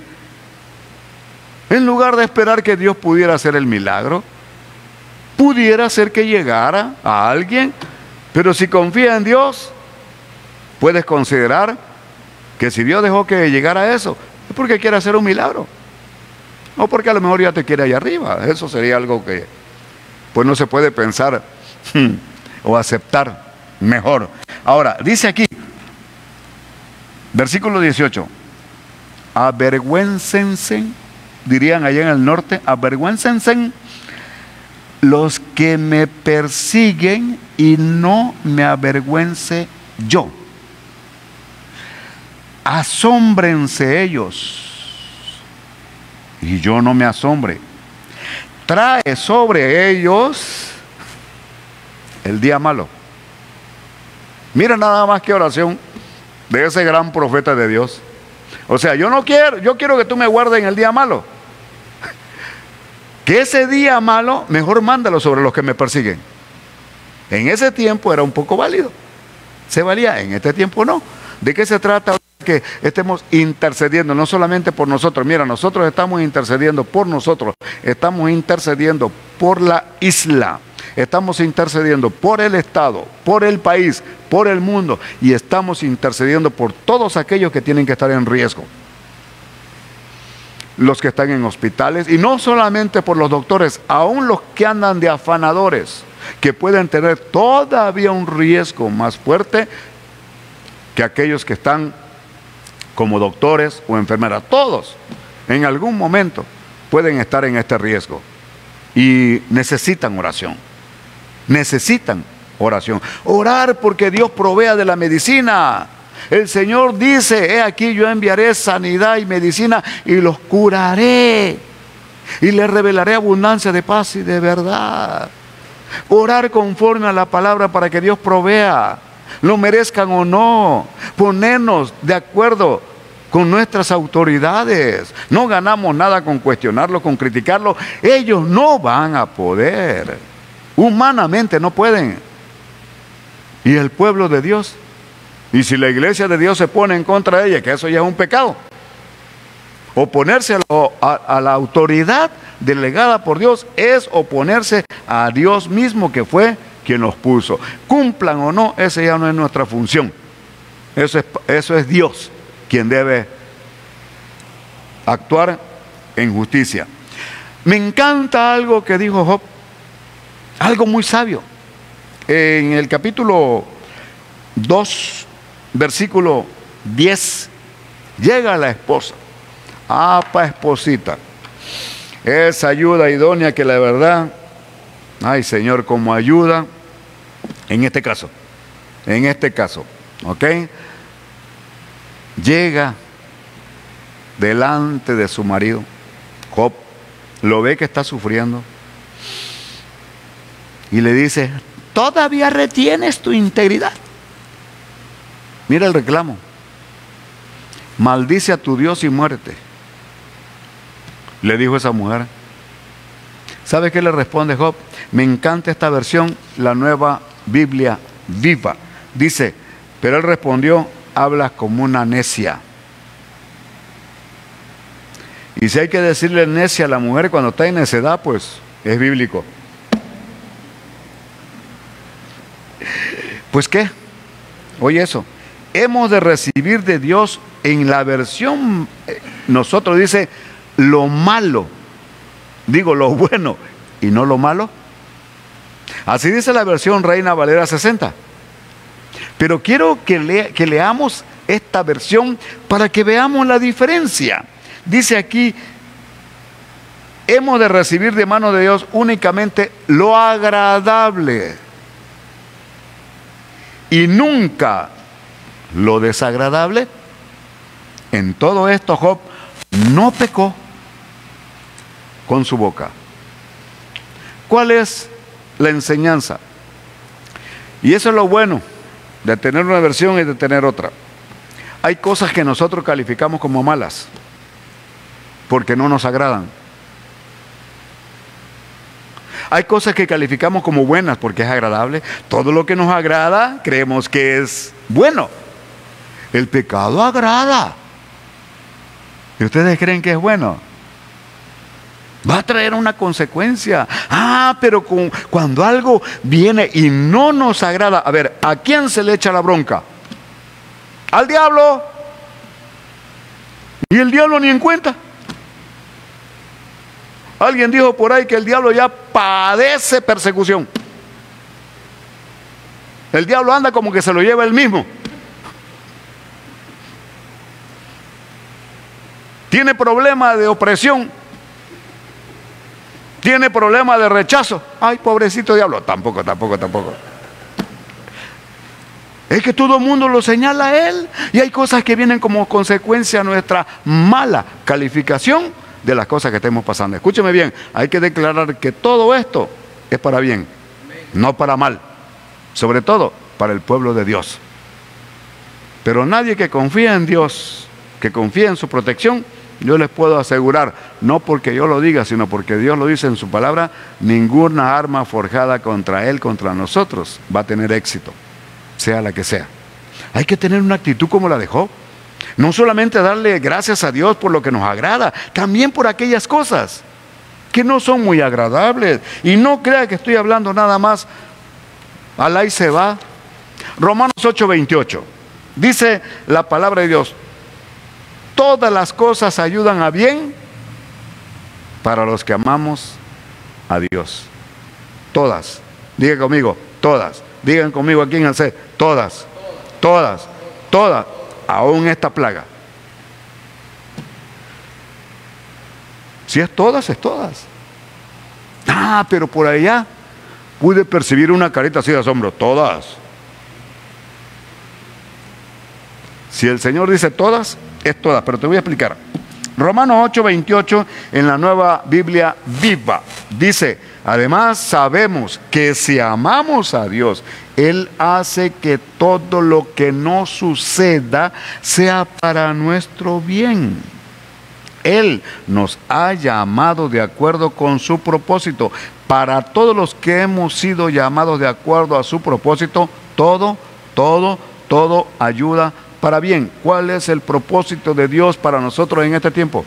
en lugar de esperar que Dios pudiera hacer el milagro pudiera ser que llegara a alguien, pero si confía en Dios, puedes considerar que si Dios dejó que llegara eso, es porque quiere hacer un milagro. O porque a lo mejor ya te quiere allá arriba. Eso sería algo que pues no se puede pensar hmm, o aceptar mejor. Ahora, dice aquí, versículo 18, avergüéncense, dirían allá en el norte, avergüéncense los que me persiguen y no me avergüence yo. Asómbrense ellos y yo no me asombre. Trae sobre ellos el día malo. Mira nada más que oración de ese gran profeta de Dios. O sea, yo no quiero, yo quiero que tú me guardes en el día malo. Que ese día malo, mejor mándalo sobre los que me persiguen. En ese tiempo era un poco válido. Se valía, en este tiempo no. ¿De qué se trata? Que estemos intercediendo, no solamente por nosotros. Mira, nosotros estamos intercediendo por nosotros, estamos intercediendo por la isla, estamos intercediendo por el Estado, por el país, por el mundo y estamos intercediendo por todos aquellos que tienen que estar en riesgo los que están en hospitales, y no solamente por los doctores, aún los que andan de afanadores, que pueden tener todavía un riesgo más fuerte que aquellos que están como doctores o enfermeras. Todos en algún momento pueden estar en este riesgo y necesitan oración. Necesitan oración. Orar porque Dios provea de la medicina el Señor dice, he aquí yo enviaré sanidad y medicina y los curaré. y le revelaré abundancia de paz y de verdad. Orar conforme a la palabra para que Dios provea, lo merezcan o no. Ponernos de acuerdo con nuestras autoridades. No ganamos nada con cuestionarlo, con criticarlo. Ellos no van a poder. Humanamente no pueden. ¿Y el pueblo de Dios? Y si la iglesia de Dios se pone en contra de ella, que eso ya es un pecado. Oponerse a, la autoridad delegada por Dios es oponerse a Dios mismo que fue quien los puso. Cumplan o no, esa ya no es nuestra función. Eso es, eso es Dios quien debe actuar en justicia. Me encanta algo que dijo Job, algo muy sabio. En el capítulo 2, versículo 10, llega la esposa. Apa esposita. Esa ayuda idónea que la verdad, ay Señor, como ayuda, en este caso, en este caso, ¿ok? Llega delante de su marido, Job, lo ve que está sufriendo y le dice, todavía retienes tu integridad. Mira el reclamo. Maldice a tu Dios y muerte. Le dijo esa mujer. ¿Sabe qué le responde Job? Me encanta esta versión, la nueva Biblia viva. Dice, pero él respondió, hablas como una necia. Y si hay que decirle necia a la mujer cuando está en necedad, pues es bíblico. Pues qué, oye eso, hemos de recibir de Dios en la versión, eh, nosotros dice, lo malo, digo lo bueno y no lo malo. Así dice la versión Reina Valera 60. Pero quiero que, leamos esta versión para que veamos la diferencia. Dice aquí, hemos de recibir de mano de Dios únicamente lo agradable y nunca lo desagradable. En todo esto Job no pecó con su boca. ¿Cuál es la enseñanza? Y eso es lo bueno de tener una versión y de tener otra. Hay cosas que nosotros calificamos como malas porque no nos agradan. Hay cosas que calificamos como buenas porque es agradable. Todo lo que nos agrada creemos que es bueno. El pecado agrada. ¿Y ustedes creen que es bueno? Va a traer una consecuencia. Ah, pero cuando algo viene y no nos agrada, a ver, ¿a quién se le echa la bronca? Al diablo. Y el diablo ni en cuenta. Alguien dijo por ahí que el diablo ya padece persecución. El diablo anda como que se lo lleva él mismo. Tiene problema de opresión tiene problema de rechazo. Ay, pobrecito diablo. Tampoco, tampoco, tampoco. Es que todo el mundo lo señala a él y hay cosas que vienen como consecuencia de nuestra mala calificación de las cosas que estemos pasando. Escúcheme bien, hay que declarar que todo esto es para bien, no para mal. Sobre todo para el pueblo de Dios. Pero nadie que confía en Dios, que confía en su protección, yo les puedo asegurar, no porque yo lo diga, sino porque Dios lo dice en su palabra, ninguna arma forjada contra Él, contra nosotros, va a tener éxito, sea la que sea. Hay que tener una actitud como la dejó. No solamente darle gracias a Dios por lo que nos agrada, también por aquellas cosas que no son muy agradables. Y no crea que estoy hablando nada más, al y se va. Romanos 8:28. Dice la palabra de Dios, todas las cosas ayudan a bien para los que amamos a Dios. Todas. Digan conmigo, todas. Digan conmigo aquí en el C, todas. Todas. Todas. Aún esta plaga. Si es todas, es todas. Ah, pero por allá pude percibir una carita así de asombro. Todas. Si el Señor dice todas, es todas, pero te voy a explicar. Romanos 8, 28 en la nueva Biblia viva. Dice, además sabemos que si amamos a Dios, Él hace que todo lo que nos suceda sea para nuestro bien. Él nos ha llamado de acuerdo con su propósito. Para todos los que hemos sido llamados de acuerdo a su propósito, todo, todo, todo ayuda para bien. ¿Cuál es el propósito de Dios para nosotros en este tiempo?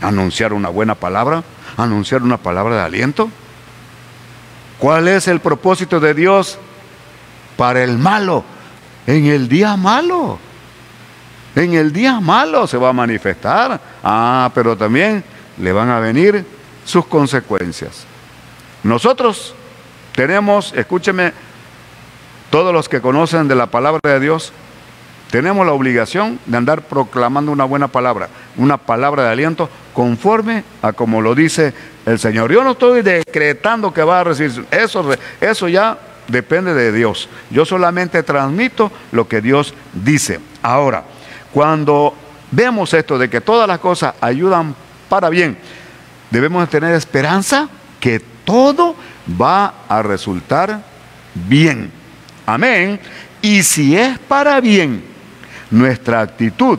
Anunciar una buena palabra, anunciar una palabra de aliento. ¿Cuál es el propósito de Dios para el malo? En el día malo. En el día malo se va a manifestar. Ah, pero también le van a venir sus consecuencias. Nosotros tenemos, escúcheme, todos los que conocen de la palabra de Dios, tenemos la obligación de andar proclamando una buena palabra, una palabra de aliento conforme a como lo dice el Señor. Yo no estoy decretando que va a recibir eso, eso ya depende de Dios. Yo solamente transmito lo que Dios dice. Ahora, cuando vemos esto de que todas las cosas ayudan para bien, debemos tener esperanza que todo va a resultar bien. Amén. Y si es para bien, nuestra actitud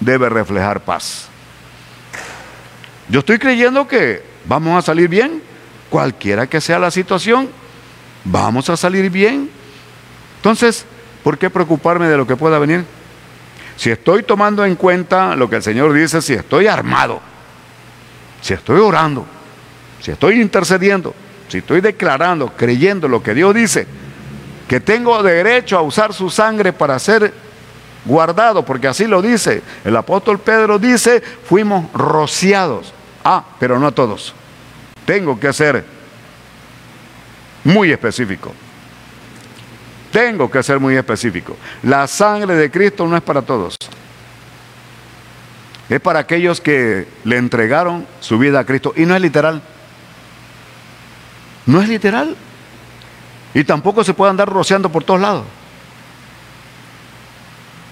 debe reflejar paz. Yo estoy creyendo que vamos a salir bien, cualquiera que sea la situación, vamos a salir bien. Entonces, ¿por qué preocuparme de lo que pueda venir? Si estoy tomando en cuenta lo que el Señor dice, si estoy armado, si estoy orando, si estoy intercediendo, si estoy declarando, creyendo lo que Dios dice, que tengo derecho a usar su sangre para hacer guardado, porque así lo dice. El apóstol Pedro dice, fuimos rociados. Ah, pero no a todos. Tengo que ser muy específico. Tengo que ser muy específico. La sangre de Cristo no es para todos. Es para aquellos que le entregaron su vida a Cristo. Y no es literal. No es literal. Y tampoco se puede andar rociando por todos lados.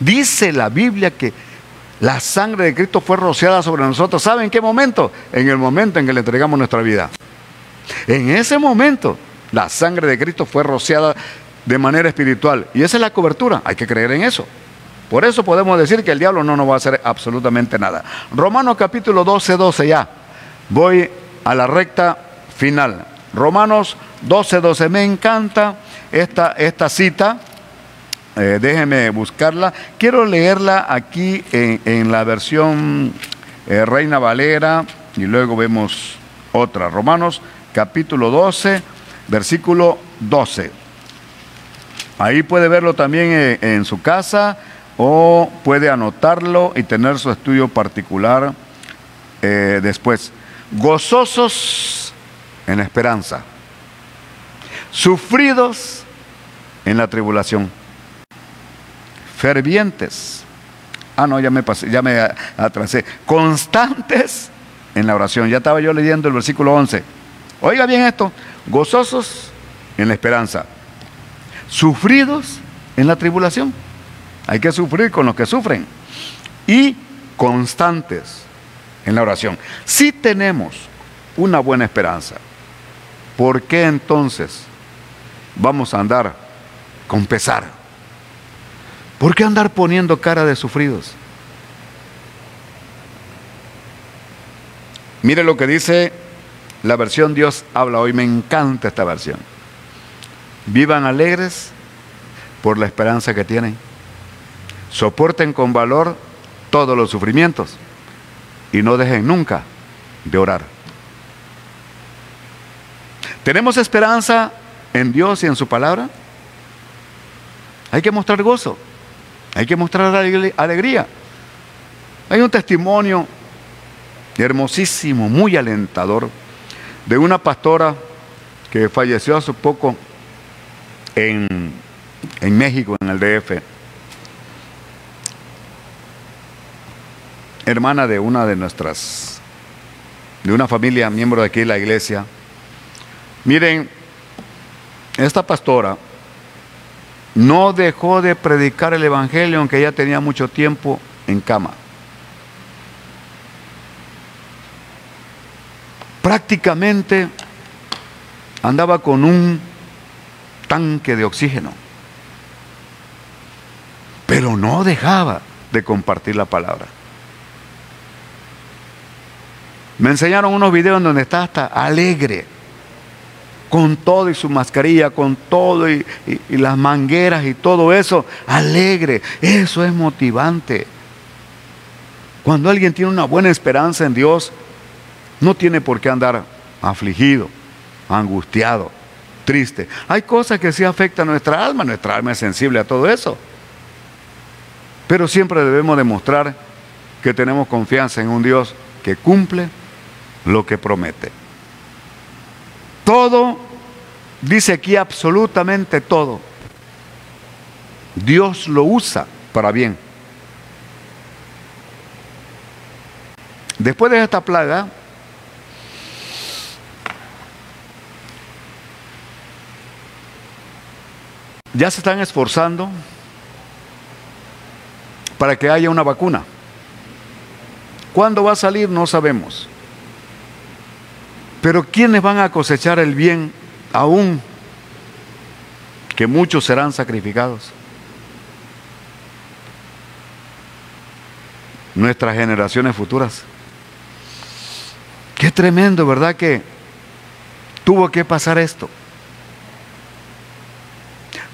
Dice la Biblia que la sangre de Cristo fue rociada sobre nosotros. ¿Saben en qué momento? En el momento en que le entregamos nuestra vida. En ese momento, la sangre de Cristo fue rociada de manera espiritual. Y esa es la cobertura. Hay que creer en eso. Por eso podemos decir que el diablo no nos va a hacer absolutamente nada. Romanos capítulo 12, 12 ya. Voy a la recta final. Romanos 12, 12. Me encanta esta, esta cita eh, déjenme buscarla. Quiero leerla aquí en, la versión eh, Reina Valera y luego vemos otra. Romanos capítulo 12, versículo 12. Ahí puede verlo también eh, en, su casa o puede anotarlo y tener su estudio particular después. Gozosos en esperanza, sufridos en la tribulación fervientes. Ah, no, ya me pasé, ya me atrasé. Constantes en la oración. Ya estaba yo leyendo el versículo 11. Oiga bien esto, gozosos en la esperanza, sufridos en la tribulación. Hay que sufrir con los que sufren. Y constantes en la oración. Si tenemos una buena esperanza, ¿por qué entonces vamos a andar con pesar? ¿Por qué andar poniendo cara de sufridos? Mire lo que dice la versión Dios habla hoy. Me encanta esta versión. Vivan alegres por la esperanza que tienen. Soporten con valor todos los sufrimientos y no dejen nunca de orar. ¿Tenemos esperanza en Dios y en su palabra? Hay que mostrar gozo. Hay que mostrar alegría. Hay un testimonio hermosísimo, muy alentador, de una pastora que falleció hace poco en, México, en el DF. Hermana de una de nuestras, de una familia, miembro de aquí de la iglesia. Miren, esta pastora no dejó de predicar el Evangelio aunque ya tenía mucho tiempo en cama. Prácticamente andaba con un tanque de oxígeno, pero no dejaba de compartir la palabra. Me enseñaron unos videos en donde está hasta alegre con todo y su mascarilla, con todo y, las mangueras y todo eso, alegre. Eso es motivante. Cuando alguien tiene una buena esperanza en Dios, no tiene por qué andar afligido, angustiado, triste. Hay cosas que sí afectan a nuestra alma, nuestra alma es sensible a todo eso. Pero siempre debemos demostrar que tenemos confianza en un Dios que cumple lo que promete. Todo, dice aquí absolutamente todo, Dios lo usa para bien. Después de esta plaga, ya se están esforzando para que haya una vacuna. ¿Cuándo va a salir? No sabemos. Pero ¿quiénes van a cosechar el bien aún que muchos serán sacrificados? Nuestras generaciones futuras. Qué tremendo, ¿verdad? Que tuvo que pasar esto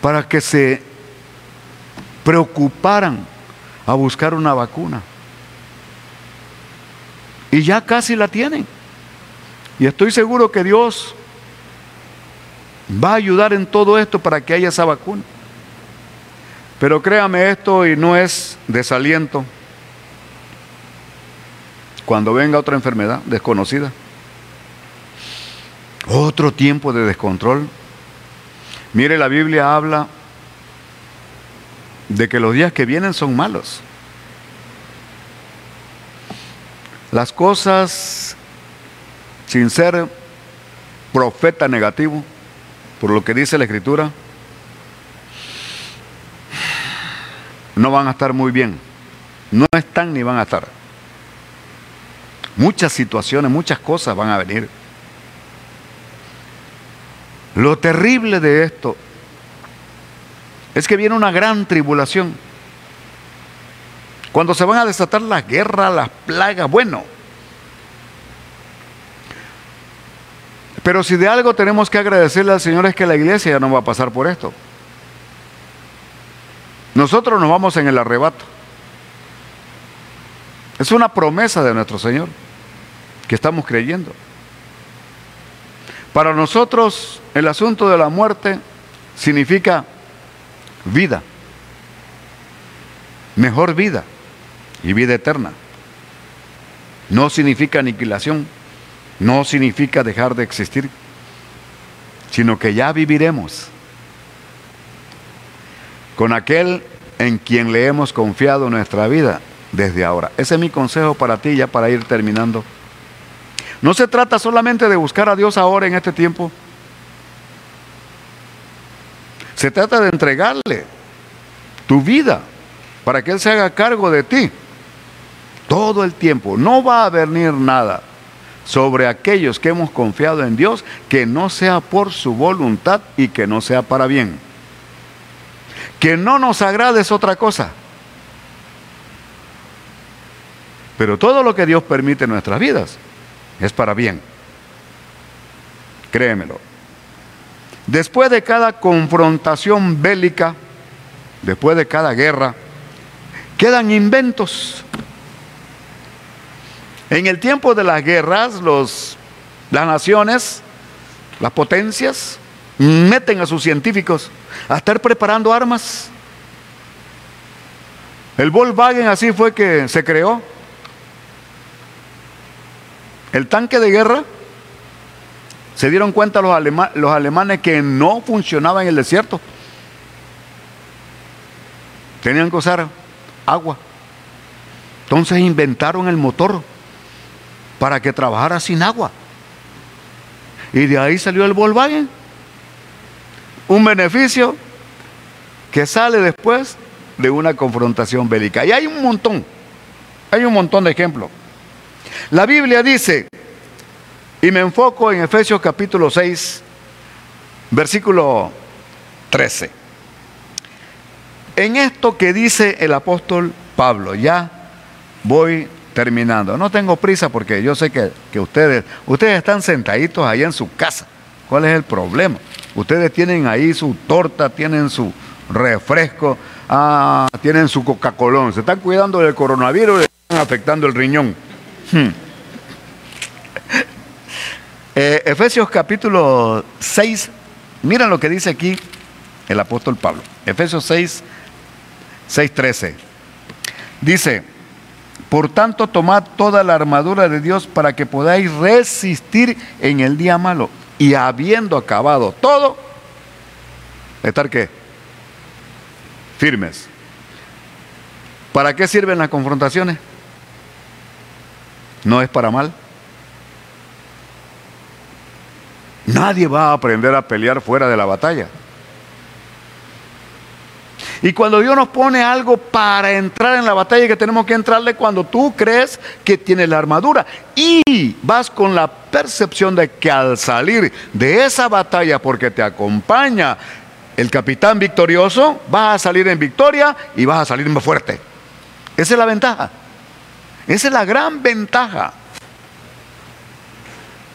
para que se preocuparan a buscar una vacuna. Y ya casi la tienen. Y estoy seguro que Dios va a ayudar en todo esto para que haya esa vacuna. Pero créame esto y no es desaliento. Cuando venga otra enfermedad desconocida, otro tiempo de descontrol. Mire, la Biblia habla de que los días que vienen son malos. Las cosas sin ser profeta negativo, por lo que dice la Escritura, no van a estar muy bien. No están ni van a estar. Muchas situaciones, muchas cosas van a venir. Lo terrible de esto es que viene una gran tribulación. Cuando se van a desatar las guerras, las plagas, bueno, Pero si de algo tenemos que agradecerle al Señor es que la iglesia ya no va a pasar por esto. Nosotros nos vamos en el arrebato. Es una promesa de nuestro Señor que estamos creyendo. Para nosotros el asunto de la muerte significa vida, mejor vida y vida eterna. No significa aniquilación no significa dejar de existir, sino que ya viviremos con aquel en quien le hemos confiado nuestra vida desde ahora. Ese es mi consejo para ti ya para ir terminando. No se trata solamente de buscar a Dios ahora en este tiempo. Se trata de entregarle tu vida para que Él se haga cargo de ti todo el tiempo. No va a venir nada sobre aquellos que hemos confiado en Dios, que no sea por su voluntad y que no sea para bien. Que no nos agrade es otra cosa. Pero todo lo que Dios permite en nuestras vidas es para bien. Créemelo. Después de cada confrontación bélica, después de cada guerra, quedan inventos en el tiempo de las guerras, los, las naciones, las potencias, meten a sus científicos a estar preparando armas. El Volkswagen así fue que se creó. El tanque de guerra, se dieron cuenta los, los alemanes que no funcionaba en el desierto. Tenían que usar agua. Entonces inventaron el motor para que trabajara sin agua. Y de ahí salió el Volkswagen. Un beneficio que sale después de una confrontación bélica. Y hay un montón, hay un montón de ejemplos. La Biblia dice Y me enfoco en Efesios capítulo 6, versículo 13. En esto que dice el apóstol Pablo, ya voy terminando. No tengo prisa porque yo sé que, ustedes, ustedes están sentaditos ahí en su casa. ¿Cuál es el problema? Ustedes tienen ahí su torta, tienen su refresco, ah, tienen su Coca-Cola. Se están cuidando del coronavirus y están afectando el riñón. Hmm. Eh, Efesios capítulo 6, miren lo que dice aquí el apóstol Pablo. Efesios 6, 6, 13. Dice, por tanto tomad toda la armadura de Dios para que podáis resistir en el día malo. Y habiendo acabado todo, estar qué? Firmes. ¿Para qué sirven las confrontaciones? No es para mal. Nadie va a aprender a pelear fuera de la batalla. Y cuando Dios nos pone algo para entrar en la batalla que tenemos que entrarle cuando tú crees que tienes la armadura y vas con la percepción de que al salir de esa batalla porque te acompaña el capitán victorioso, vas a salir en victoria y vas a salir más fuerte. Esa es la ventaja. Esa es la gran ventaja.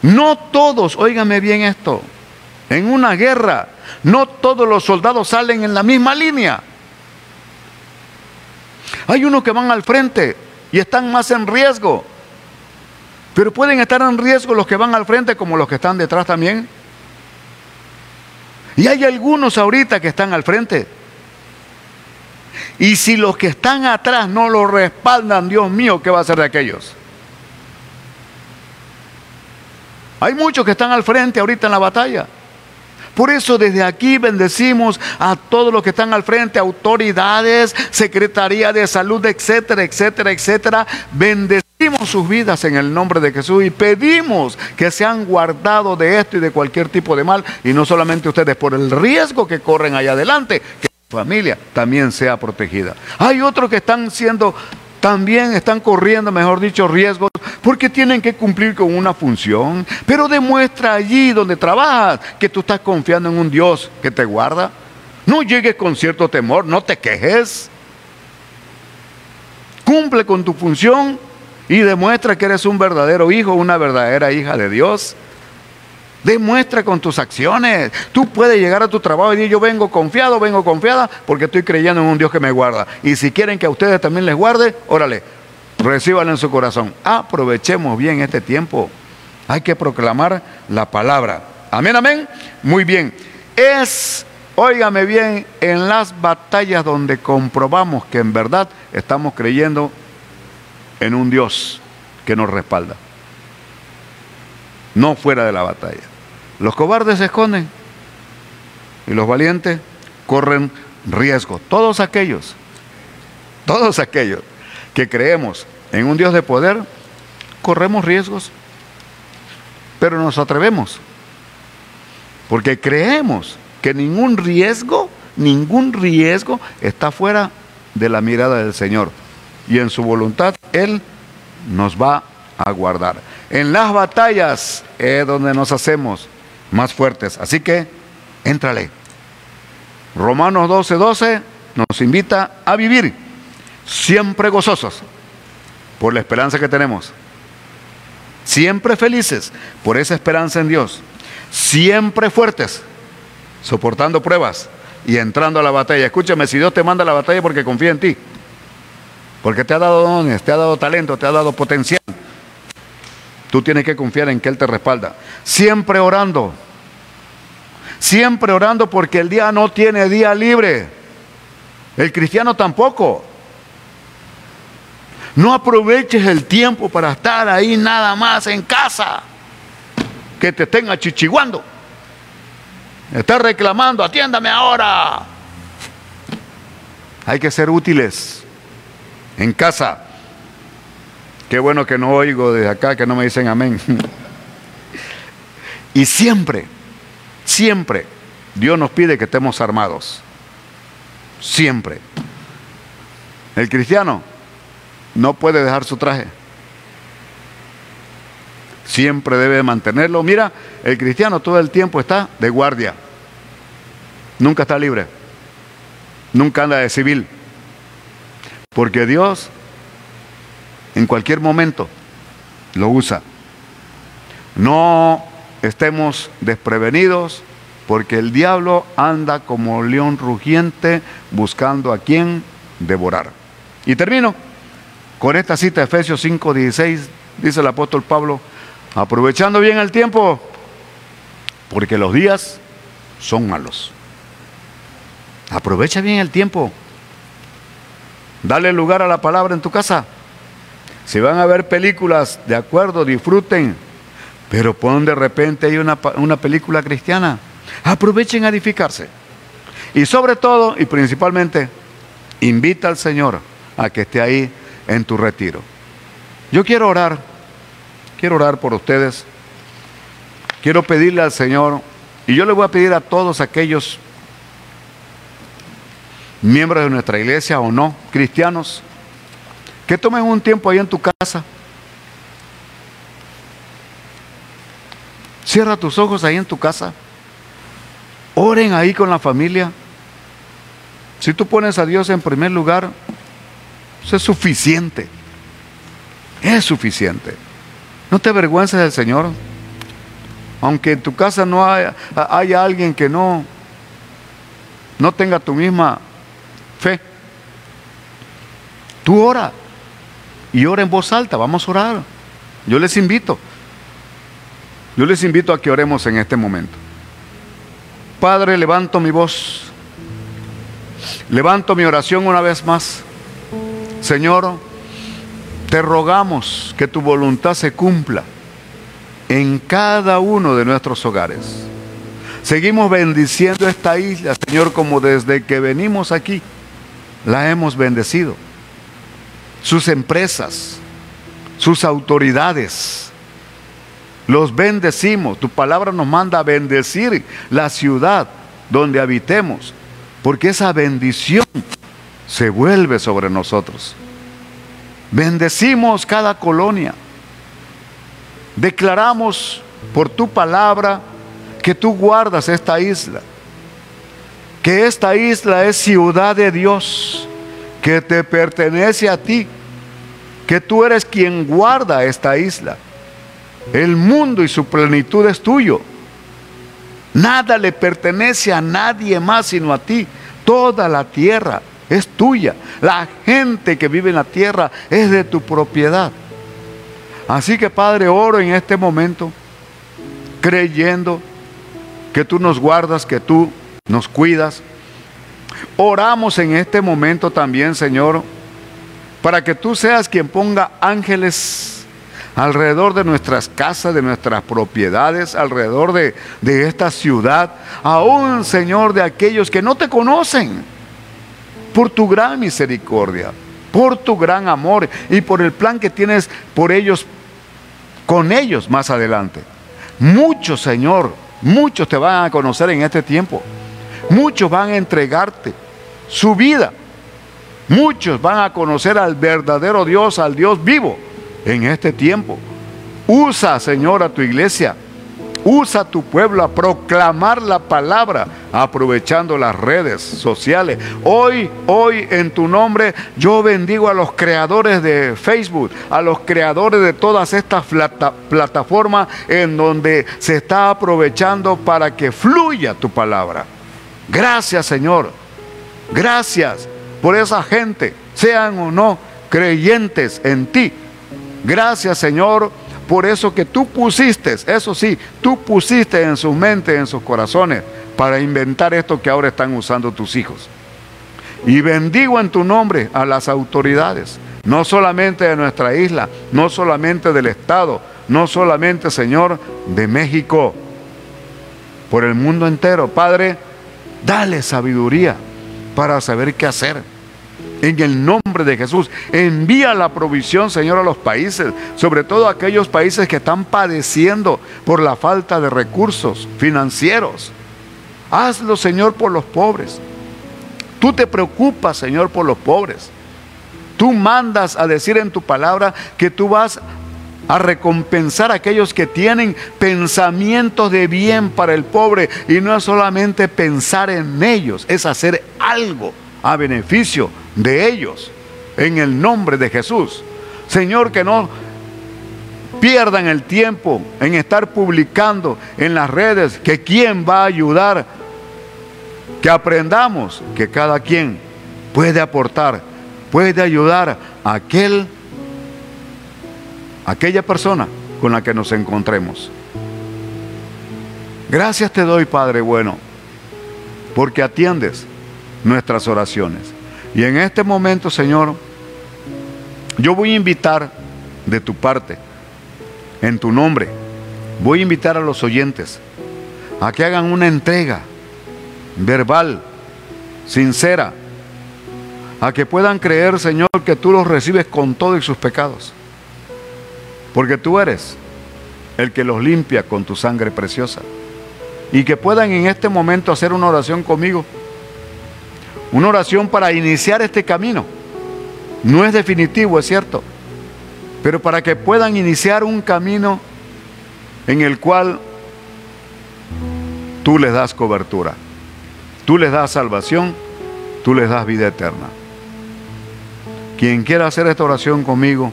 No todos, óigame bien esto, en una guerra, no todos los soldados salen en la misma línea. Hay unos que van al frente y están más en riesgo. Pero pueden estar en riesgo los que van al frente como los que están detrás también. Y hay algunos ahorita que están al frente. Y si los que están atrás no lo respaldan, Dios mío, ¿qué va a hacer de aquellos? Hay muchos que están al frente ahorita en la batalla. Por eso desde aquí bendecimos a todos los que están al frente, autoridades, Secretaría de Salud, etcétera, etcétera, etcétera. Bendecimos sus vidas en el nombre de Jesús y pedimos que sean guardados de esto y de cualquier tipo de mal. Y no solamente ustedes, por el riesgo que corren allá adelante, que su familia también sea protegida. Hay otros que están siendo también están corriendo, mejor dicho, riesgos porque tienen que cumplir con una función. Pero demuestra allí donde trabajas que tú estás confiando en un Dios que te guarda. No llegues con cierto temor, no te quejes. Cumple con tu función y demuestra que eres un verdadero hijo, una verdadera hija de Dios. Demuestra con tus acciones. Tú puedes llegar a tu trabajo y decir, yo vengo confiado, vengo confiada, porque estoy creyendo en un Dios que me guarda. Y si quieren que a ustedes también les guarde, órale, recíbanlo en su corazón. Aprovechemos bien este tiempo. Hay que proclamar la palabra. Amén, amén. Muy bien. Es, óigame bien, en las batallas donde comprobamos que en verdad estamos creyendo en un Dios que nos respalda. No fuera de la batalla. Los cobardes se esconden y los valientes corren riesgo. Todos aquellos, todos aquellos que creemos en un Dios de poder, corremos riesgos, pero nos atrevemos, porque creemos que ningún riesgo, ningún riesgo está fuera de la mirada del Señor. Y en su voluntad Él nos va a guardar. En las batallas es donde nos hacemos más fuertes. Así que, éntrale. Romanos 12, 12 nos invita a vivir siempre gozosos por la esperanza que tenemos. Siempre felices por esa esperanza en Dios. Siempre fuertes, soportando pruebas y entrando a la batalla. Escúchame, si Dios te manda a la batalla porque confía en ti. Porque te ha dado dones, te ha dado talento, te ha dado potencial. Tú tienes que confiar en que Él te respalda. Siempre orando. Siempre orando porque el día no tiene día libre. El cristiano tampoco. No aproveches el tiempo para estar ahí nada más en casa. Que te estén achichiguando. Estás reclamando, atiéndame ahora. Hay que ser útiles en casa. Qué bueno que no oigo desde acá, que no me dicen amén. y siempre, siempre, Dios nos pide que estemos armados. Siempre. El cristiano no puede dejar su traje. Siempre debe mantenerlo. Mira, el cristiano todo el tiempo está de guardia. Nunca está libre. Nunca anda de civil. Porque Dios en cualquier momento lo usa. No estemos desprevenidos porque el diablo anda como león rugiente buscando a quien devorar. Y termino con esta cita Efesios 5:16, dice el apóstol Pablo, aprovechando bien el tiempo, porque los días son malos. Aprovecha bien el tiempo. Dale lugar a la palabra en tu casa. Si van a ver películas, de acuerdo, disfruten. Pero pon de repente hay una, una película cristiana. Aprovechen a edificarse. Y sobre todo y principalmente, invita al Señor a que esté ahí en tu retiro. Yo quiero orar, quiero orar por ustedes. Quiero pedirle al Señor, y yo le voy a pedir a todos aquellos miembros de nuestra iglesia o no, cristianos, que tomen un tiempo ahí en tu casa. Cierra tus ojos ahí en tu casa. Oren ahí con la familia. Si tú pones a Dios en primer lugar, eso es suficiente. Es suficiente. No te avergüences del Señor. Aunque en tu casa no haya, haya alguien que no, no tenga tu misma fe. Tú ora y ora en voz alta, vamos a orar. Yo les invito, yo les invito a que oremos en este momento. Padre, levanto mi voz, levanto mi oración una vez más. Señor, te rogamos que tu voluntad se cumpla en cada uno de nuestros hogares. Seguimos bendiciendo esta isla, Señor, como desde que venimos aquí la hemos bendecido. Sus empresas, sus autoridades, los bendecimos. Tu palabra nos manda a bendecir la ciudad donde habitemos, porque esa bendición se vuelve sobre nosotros. Bendecimos cada colonia. Declaramos por tu palabra que tú guardas esta isla que esta isla es ciudad de Dios, que te pertenece a ti, que tú eres quien guarda esta isla. El mundo y su plenitud es tuyo. Nada le pertenece a nadie más sino a ti. Toda la tierra es tuya. La gente que vive en la tierra es de tu propiedad. Así que Padre, oro en este momento, creyendo que tú nos guardas, que tú nos cuidas. Oramos en este momento también, Señor, para que tú seas quien ponga ángeles alrededor de nuestras casas, de nuestras propiedades, alrededor de, de esta ciudad, aún, Señor, de aquellos que no te conocen, por tu gran misericordia, por tu gran amor y por el plan que tienes por ellos, con ellos más adelante. Muchos, Señor, muchos te van a conocer en este tiempo. Muchos van a entregarte su vida. Muchos van a conocer al verdadero Dios, al Dios vivo en este tiempo. Usa, Señor, a tu iglesia. Usa tu pueblo a proclamar la palabra aprovechando las redes sociales. Hoy, hoy en tu nombre yo bendigo a los creadores de Facebook, a los creadores de todas estas plataformas en donde se está aprovechando para que fluya tu palabra. Gracias Señor. Gracias por esa gente, sean o no creyentes en ti. Gracias Señor por eso que tú pusiste, eso sí, tú pusiste en sus mentes, en sus corazones, para inventar esto que ahora están usando tus hijos. Y bendigo en tu nombre a las autoridades, no solamente de nuestra isla, no solamente del Estado, no solamente, Señor, de México, por el mundo entero. Padre, Dale sabiduría para saber qué hacer. En el nombre de Jesús, envía la provisión, Señor, a los países, sobre todo a aquellos países que están padeciendo por la falta de recursos financieros. Hazlo, Señor, por los pobres. Tú te preocupas, Señor, por los pobres. Tú mandas a decir en tu palabra que tú vas a recompensar a aquellos que tienen pensamientos de bien para el pobre y no es solamente pensar en ellos, es hacer algo a beneficio de ellos en el nombre de Jesús. Señor, que no pierdan el tiempo en estar publicando en las redes que quién va a ayudar, que aprendamos que cada quien puede aportar, puede ayudar a aquel aquella persona con la que nos encontremos. Gracias te doy, Padre bueno, porque atiendes nuestras oraciones. Y en este momento, Señor, yo voy a invitar de tu parte, en tu nombre, voy a invitar a los oyentes a que hagan una entrega verbal, sincera, a que puedan creer, Señor, que tú los recibes con todos sus pecados porque tú eres el que los limpia con tu sangre preciosa. Y que puedan en este momento hacer una oración conmigo. Una oración para iniciar este camino. No es definitivo, es cierto. Pero para que puedan iniciar un camino en el cual tú les das cobertura. Tú les das salvación. Tú les das vida eterna. Quien quiera hacer esta oración conmigo,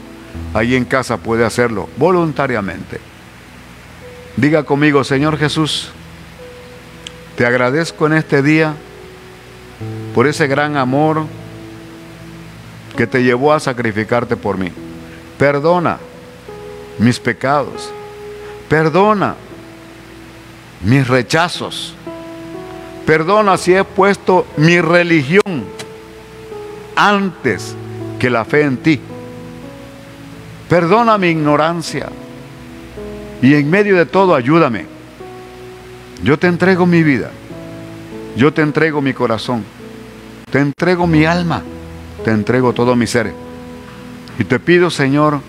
ahí en casa puede hacerlo voluntariamente. Diga conmigo, Señor Jesús, te agradezco en este día por ese gran amor que te llevó a sacrificarte por mí. Perdona mis pecados. Perdona mis rechazos. Perdona si he puesto mi religión antes que la fe en ti. Perdona mi ignorancia. Y en medio de todo ayúdame. Yo te entrego mi vida. Yo te entrego mi corazón. Te entrego mi alma. Te entrego todo mi ser. Y te pido, Señor,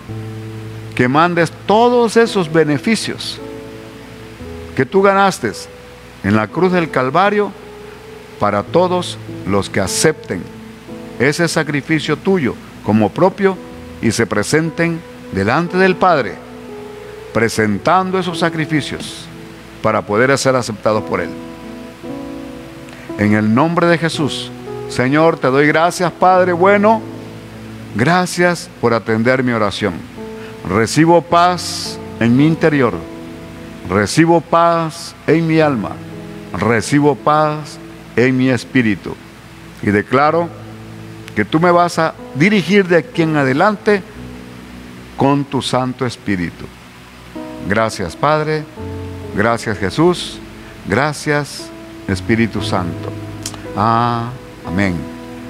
que mandes todos esos beneficios que tú ganaste en la cruz del Calvario para todos los que acepten ese sacrificio tuyo como propio y se presenten delante del Padre, presentando esos sacrificios para poder ser aceptados por Él. En el nombre de Jesús, Señor, te doy gracias, Padre bueno. Gracias por atender mi oración. Recibo paz en mi interior. Recibo paz en mi alma. Recibo paz en mi espíritu. Y declaro que tú me vas a dirigir de aquí en adelante con tu Santo Espíritu. Gracias Padre, gracias Jesús, gracias Espíritu Santo. Ah, amén.